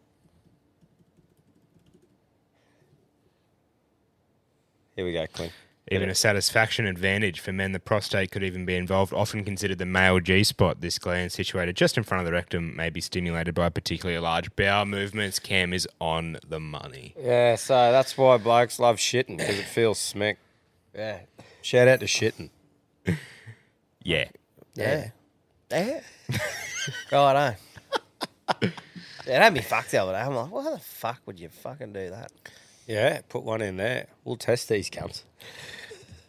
Here we go, Quinn. Even a satisfaction advantage for men, the prostate could even be involved. Often considered the male G spot, this gland situated just in front of the rectum may be stimulated by particularly large bowel movements. Cam is on the money. Yeah, so that's why blokes love shitting because it feels smick. Yeah. Shout out to shitting. *laughs* Yeah. Yeah. Yeah. right, *laughs* eh? Yeah, it had me fucked the other day. I'm like, why the fuck would you fucking do that? Yeah, put one in there. We'll test these cunts.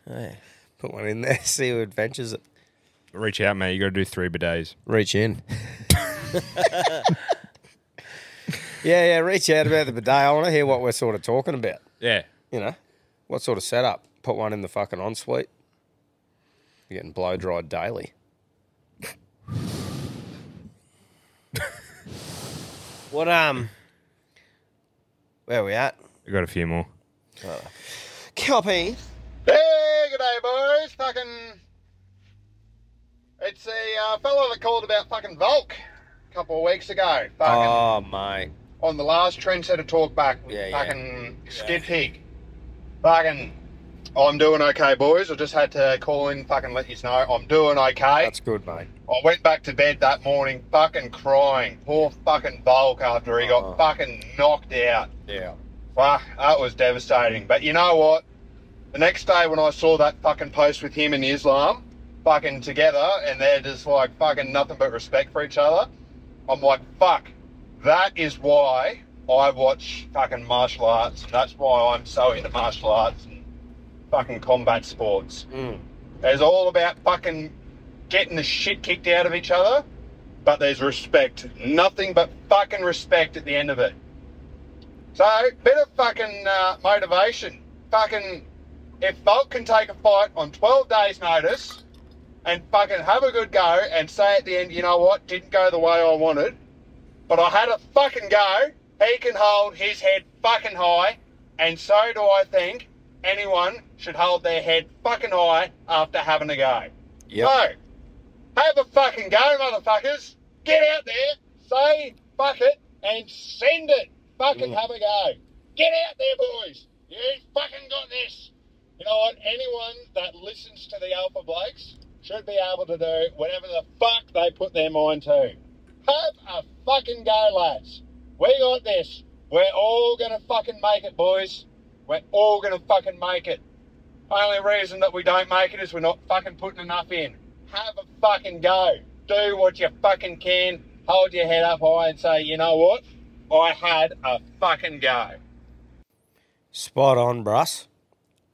Yeah. Put one in there, *laughs* see who adventures it. Reach out, mate. You got to do three bidets. Reach in. *laughs* Yeah, yeah, reach out about the bidet. I want to hear what we're sort of talking about. Yeah. You know, what sort of setup? Put one in the fucking ensuite. You're getting blow dried daily. *laughs* What, um, where are we at? We got a few more. Copy. Hey, good day, boys. Fucking. It's a uh, fellow that called about fucking Volk a couple of weeks ago. Fucking Oh, mate. on the last trendsetter talk back with Yeah, yeah. fucking Skid Pig. Fucking. I'm doing okay, boys. I just had to call in, fucking let you know I'm doing okay. That's good, mate. I went back to bed that morning, fucking crying. Poor fucking Volk after he got oh. fucking knocked out. Yeah. Fuck, that was devastating. But you know what? The next day when I saw that fucking post with him and Islam, fucking together, and they're just like fucking nothing but respect for each other, I'm like, fuck, that is why I watch fucking martial arts. And that's why I'm so into martial arts and fucking combat sports. It's all about fucking getting the shit kicked out of each other, but there's respect. Nothing but fucking respect at the end of it. So, bit of fucking uh, motivation. Fucking, if Volk can take a fight on 12 days' notice and fucking have a good go and say at the end, you know what, didn't go the way I wanted, but I had a fucking go, he can hold his head fucking high, and so do I think anyone should hold their head fucking high after having a go. Yep. So, have a fucking go, motherfuckers. Get out there, say fuck it, and send it. Fucking mm. have a go. Get out there, boys. You fucking got this. You know what? Anyone that listens to the Alpha Blokes should be able to do whatever the fuck they put their mind to. Have a fucking go, lads. We got this. We're all gonna fucking make it, boys. We're all gonna fucking make it. Only reason that we don't make it is we're not fucking putting enough in. Have a fucking go. Do what you fucking can. Hold your head up high and say, you know what? I had a fucking go. Spot on, Bruss.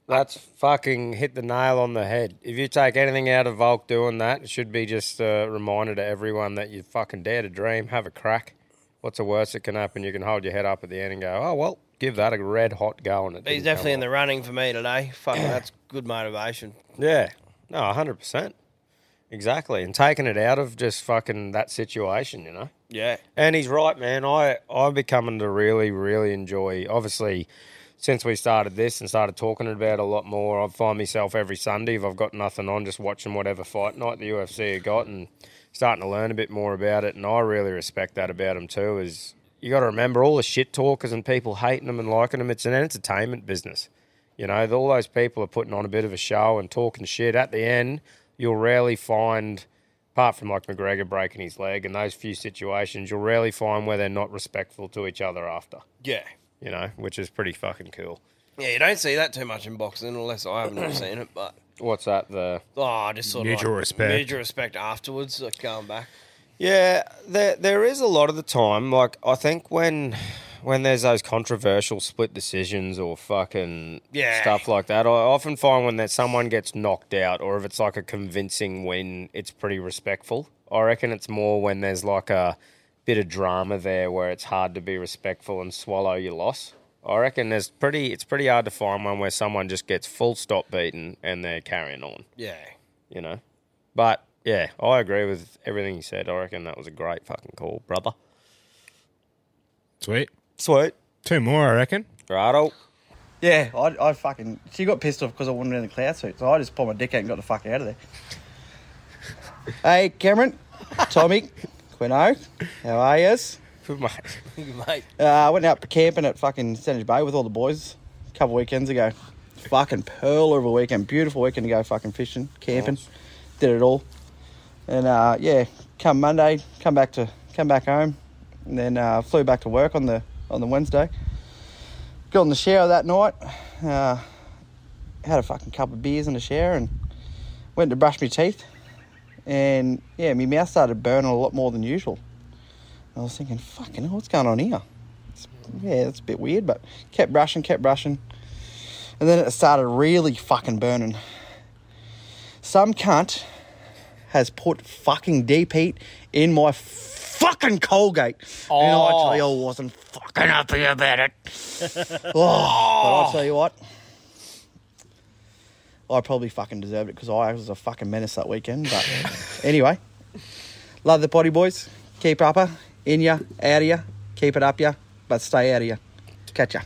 That's fucking hit the nail on the head. If you take anything out of Volk doing that, it should be just a reminder to everyone that you fucking dare to dream, have a crack. What's the worst that can happen? You can hold your head up at the end and go, oh, well, give that a red hot go. And it He's definitely in the running for me today. Fuck, that's good motivation. Yeah. No, 100%. Exactly. And taking it out of just fucking that situation, you know? Yeah. And he's right, man. I, I'm becoming to really, really enjoy, obviously, since we started this and started talking about it a lot more, I find myself every Sunday, if I've got nothing on, just watching whatever fight night the UFC have got and starting to learn a bit more about it. And I really respect that about him too, is you got to remember all the shit talkers and people hating them and liking them, it's an entertainment business. You know, all those people are putting on a bit of a show and talking shit. At the end, you'll rarely find, apart from like McGregor breaking his leg and those few situations, you'll rarely find where they're not respectful to each other after. Yeah. You know, which is pretty fucking cool. Yeah, you don't see that too much in boxing, unless I haven't seen it. But What's that? The oh, just sort of Mutual like respect. mutual respect afterwards, like going back. Yeah, there there is a lot of the time. Like I think when when there's those controversial split decisions or fucking Yeah. stuff like that, I often find when that someone gets knocked out or if it's like a convincing win, it's pretty respectful. I reckon it's more when there's like a bit of drama there where it's hard to be respectful and swallow your loss. I reckon there's pretty. It's pretty hard to find one where someone just gets full stop beaten and they're carrying on. Yeah. You know, but yeah, I agree with everything you said. I reckon that was a great fucking call, brother. Sweet. Sweet. Two more, I reckon. Righto. Yeah, I, I fucking. She got pissed off because I wanted in the cloud suit, so I just pulled my dick out and got the fuck out of there. hey, Cameron, *laughs* Tommy, Quino, how are yous? Good mate. Good mate. Uh, I went out camping at fucking Sandwich Bay with all the boys a couple weekends ago. Fucking pearl of a weekend. Beautiful weekend to go fucking fishing, camping. Did it all. And uh, yeah, come Monday, come back to come back home, and then uh, flew back to work on the on the Wednesday. Got in the shower that night. Uh, had a fucking couple of beers in the shower and went to brush my teeth. And yeah, my mouth started burning a lot more than usual. I was thinking, fucking what's going on here? It's, yeah, it's a bit weird, but kept brushing, kept brushing. And then it started really fucking burning. Some cunt has put fucking deep heat in my fucking Colgate. And I oh. tell you, I wasn't fucking happy about it. *laughs* oh, but I oh. tell you what, I probably fucking deserved it because I was a fucking menace that weekend. But *laughs* anyway, love the potty boys. Keep up her. In ya, out of ya. Keep it up ya, but stay out of ya. Catch ya.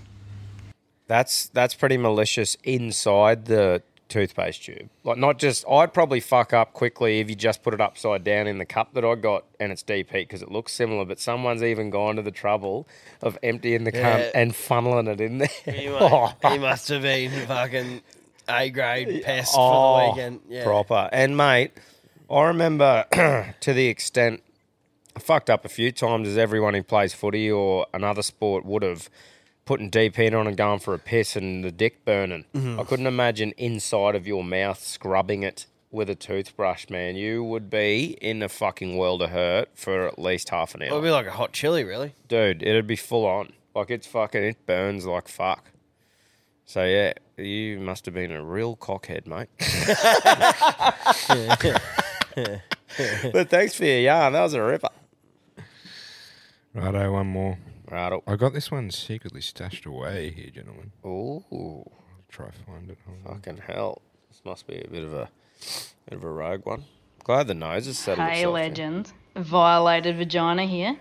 That's that's pretty malicious inside the toothpaste tube. Like not just I'd probably fuck up quickly if you just put it upside down in the cup that I got and it's deep heat because it looks similar. But someone's even gone to the trouble of emptying the Yeah. cup and funneling it in there. He, *laughs* mu- he must have been fucking A grade pest for Oh, the weekend. Yeah. Proper. And mate, I remember *clears throat* to the extent I fucked up a few times as everyone who plays footy or another sport would have putting deep heat on and going for a piss and the dick burning. Mhm. I couldn't imagine inside of your mouth scrubbing it with a toothbrush, man. You would be in a fucking world of hurt for at least half an hour. It'd be like a hot chili, really. Dude, it'd be full on. Like it's fucking it burns like fuck. So yeah, you must have been a real cockhead, mate. *laughs* but thanks for your yarn. That was a ripper. Righto, one more. Righto. I got this one secretly stashed away here, gentlemen. Ooh. Try find it. Hold. Fucking hell. This must be a bit of a bit of a rogue one. Glad the nose has settled Hey, itself in. legend. Violated vagina here.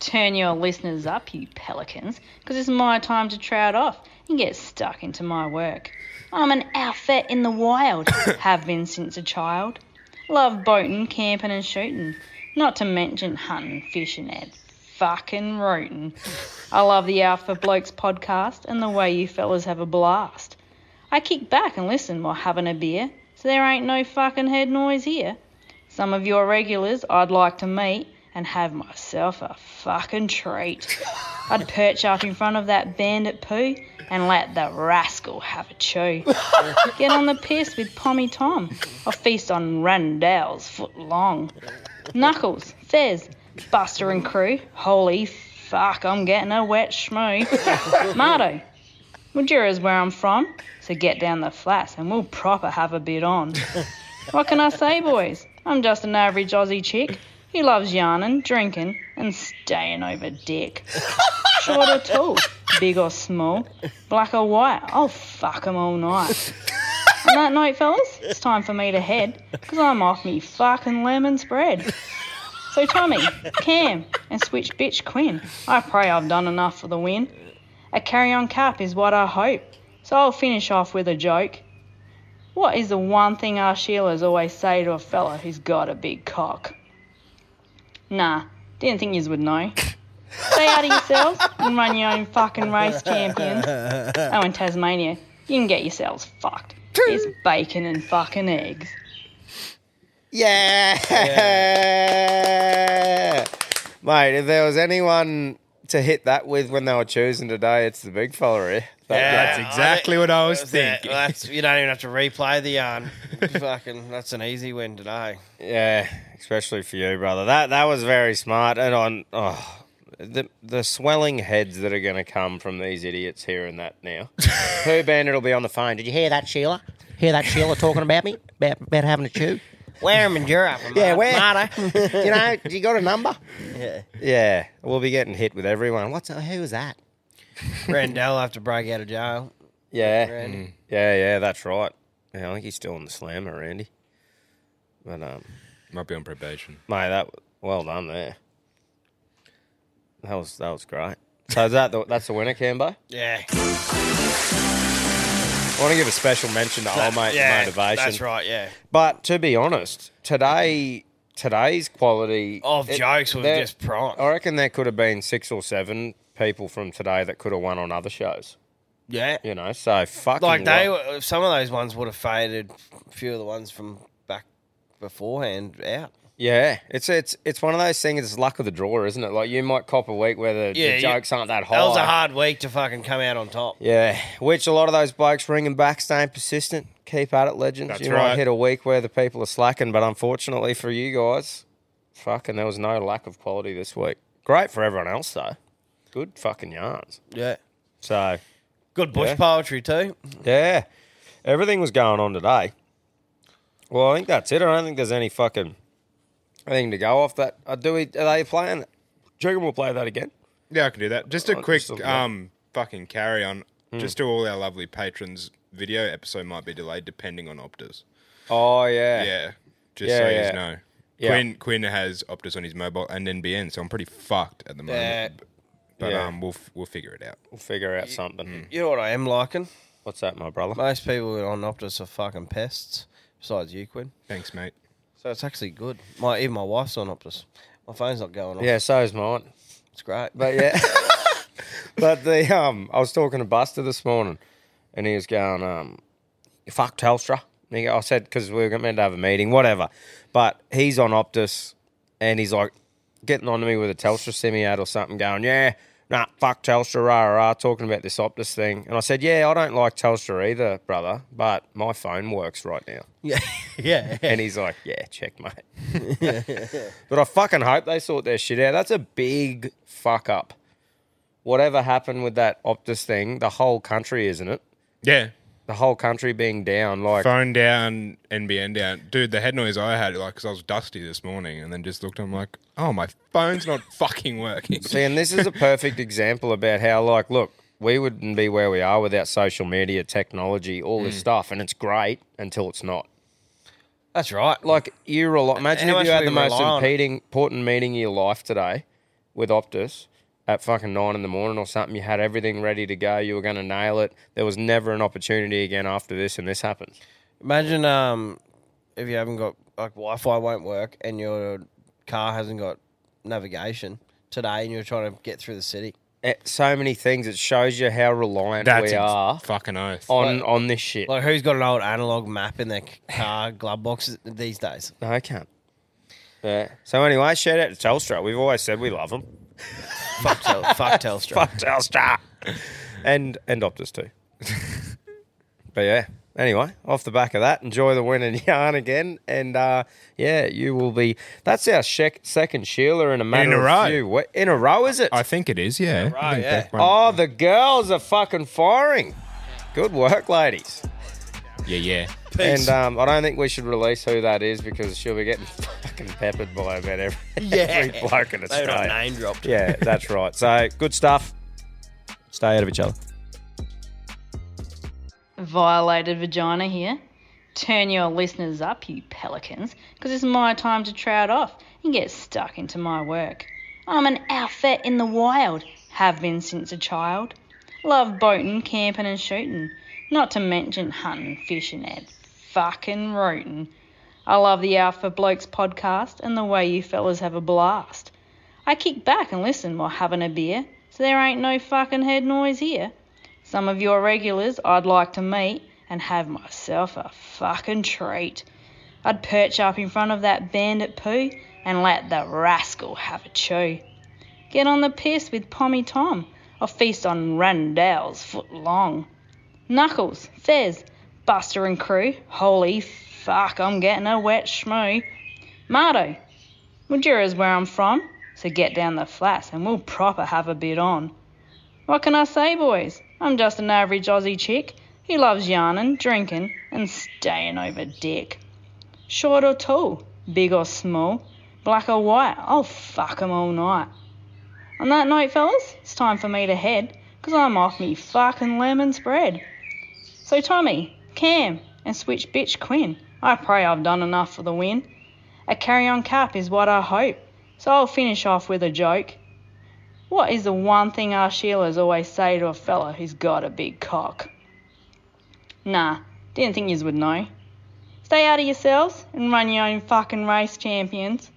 Turn your listeners up, you pelicans, because it's my time to trout off and get stuck into my work. I'm an outfit in the wild, *laughs* have been since a child. Love boating, camping, and shooting, not to mention hunting, fishing, and fucking rooting. I love the Alpha Blokes podcast and the way you fellas have a blast. I kick back and listen while having a beer, so there ain't no fucking head noise here. Some of your regulars I'd like to meet and have myself a fucking treat. I'd perch up in front of that bandit poo and let the rascal have a chew. Get on the piss with Pommy Tom or feast on Randall's foot long. Knuckles, Fez, Buster and crew, holy fuck, I'm getting a wet schmoo. *laughs* Mardo, Majura's where I'm from, so get down the flats and we'll proper have a bit on. *laughs* What can I say, boys? I'm just an average Aussie chick who loves yarning, drinking, and staying over dick. *laughs* Short or tall, big or small, black or white, I'll fuck 'em all night. On that note, fellas, it's time for me to head, because I'm off me fucking lemon spread. So, Tommy, Cam, and Switch Bitch Quinn, I pray I've done enough for the win. A carry on cap is what I hope, so I'll finish off with a joke. What is the one thing our Sheilas always say to a fella who's got a big cock? Nah, didn't think yous would know. Stay out of yourselves and run your own fucking race, champions. Oh, in Tasmania, you can get yourselves fucked. There's bacon and fucking eggs. Yeah. Mate, if there was anyone to hit that with when they were choosing today, it's the big fella here. That Yeah, guy. I think- that's it. That's, you don't even have to replay the yarn. Um, *laughs* fucking, that's an easy win today. Yeah, especially for you, brother. That that was very smart. And on oh, the the swelling heads that are going to come from these idiots here and that now. *laughs* Who Bandit will be on the phone. Did you hear that, Sheila? Hear that Sheila talking about me about, about having a chew? Wear him in Europe. Yeah, where? Marto. *laughs* you know, you got a number? Yeah. Yeah, we'll be getting hit with everyone. What's who was that? *laughs* Randell will have to break out of jail. Yeah, Mm. yeah, yeah. That's right. Yeah, I think he's still in the slammer, Randy. But um, Might be on probation. mate, that well done there. That was that was great. So is that the, that's the winner, Cambo? Yeah. I want to give a special mention to old mate yeah, motivation. that's right, yeah. But to be honest, today today's quality Of jokes was there- just prime. I reckon there could have been six or seven people from today that could have won on other shows. Yeah. You know, so fucking Like they, well- were, some of those ones would have faded. A few of the ones from back beforehand out. Yeah, it's it's it's one of those things. It's luck of the draw, isn't it? Like you might cop a week where the, Yeah, the you- jokes aren't that high. That was a hard week to fucking come out on top. Yeah, which a lot of those blokes ringing back, staying persistent, keep at it, legends. That's you might right. hit a week where the people are slacking, but unfortunately for you guys, fucking there was no lack of quality this week. Great for everyone else though. Good fucking yarns. Yeah. So Good bush yeah. poetry too. Yeah, everything was going on today. Well, I think that's it. I don't think there's any fucking anything to go off that. Uh, do we? Are they playing? Do you we'll play that again? Yeah, I can do that. Just a Oh, quick just um fucking carry on. Hmm. Just to all our lovely patrons, video episode might be delayed depending on Optus. Oh yeah, Yeah. Just Yeah, so yeah. you know. Yeah. Quinn Quinn has Optus on his mobile and NBN, so I'm pretty fucked at the moment. Yeah. But Yeah. um, we'll f- we'll figure it out. We'll figure out something. You know what I am liking? What's that, my brother? Most people on Optus are fucking pests. Besides you, Quinn. Thanks, mate. So it's actually good. My even my wife's on Optus. My phone's not going off. Yeah, so is mine. It's great. But yeah, *laughs* but the um, I was talking to Buster this morning, and he was going, um, "Fuck Telstra." He I said because we were meant to have a meeting, whatever. But he's on Optus, and he's like getting on to me with a Telstra semi ad or something, going, "Yeah, nah, fuck Telstra, rah rah,", rah," talking about this Optus thing. And I said, "Yeah, I don't like Telstra either, brother, but my phone works right now." *laughs* Yeah, yeah. And he's like, "Yeah, check checkmate." *laughs* But I fucking hope they sort their shit out. That's a big fuck up. Whatever happened with that Optus thing, the whole country, isn't it? Yeah. The whole country being down, like Phone down, NBN down. Dude, the head noise I had, like, because I was dusty this morning, and then just looked, I'm like, oh, my phone's not *laughs* fucking working. See, and this is a perfect example about how, like, look, we wouldn't be where we are without social media, technology, all this Mm. stuff, and it's great until it's not. That's right. Like you rely. Imagine How if you had the most rely on it. impeding, important meeting of your life today with Optus at fucking nine in the morning or something. You had everything ready to go. You were going to nail it. There was never an opportunity again after this, and this happened. Imagine um, if you haven't got like Wi-Fi won't work and your car hasn't got navigation today, and you're trying to get through the city. Eh, So many things. It shows you how reliant That's we are fucking oath. on Like- on this shit. Like who's got an old analog map in their car *laughs* glove box these days? No, I can't. Yeah. So anyway, shout out to Telstra. We've always said we love them. *laughs* fuck, Tel- *laughs* fuck Telstra. fuck Telstra. And and Optus too. *laughs* but yeah. Anyway, off the back of that, enjoy the win and *laughs* yarn again, and uh, yeah, you will be. That's our shec- second Sheila in a matter In a of row. few. What, in a row, is it? I think it is, yeah. I think yeah. Beck won- Oh, the girls are fucking firing. Good work, ladies. Yeah, yeah. And um, I don't think we should release who that is because she'll be getting *laughs* fucking peppered by about every, Yeah. every bloke in They Australia. got name dropped. Yeah, that's right. So good stuff. Stay out of each other. Violated vagina here. Turn your listeners up, you pelicans, because it's my time to trout off and get stuck into my work. I'm an outfit in the wild, have been since a child. Love boating, camping, and shooting, not to mention hunting, fishing, and fucking rooting. I love the Alpha Blokes podcast and the way you fellas have a blast. I kick back and listen while having a beer, so there ain't no fucking head noise here. Some of your regulars I'd like to meet and have myself a fucking treat. I'd perch up in front of that bandit poo and let the rascal have a chew. Get on the piss with Pommy Tom or feast on Randall's foot long. Knuckles, Fez, Buster and crew, holy fuck, I'm getting a wet schmoo. Marto, Madura's where I'm from, so get down the flats and we'll proper have a bit on. What can I say, boys? I'm just an average Aussie chick who loves yarning, drinking, and staying over dick. Short or tall, big or small, black or white, I'll fuck 'em all night. On that note, fellas, it's time for me to head, 'cause I'm off me fucking lemon spread. So, Tommy, Cam, and switch bitch Quinn, I pray I've done enough for the win. A carry on cap is what I hope, so I'll finish off with a joke. What is the one thing our Sheilas always say to a fella who's got a big cock? Nah, didn't think yous would know. Stay out of yourselves and run your own fucking race, champions.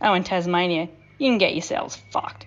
Oh, in Tasmania, you can get yourselves fucked.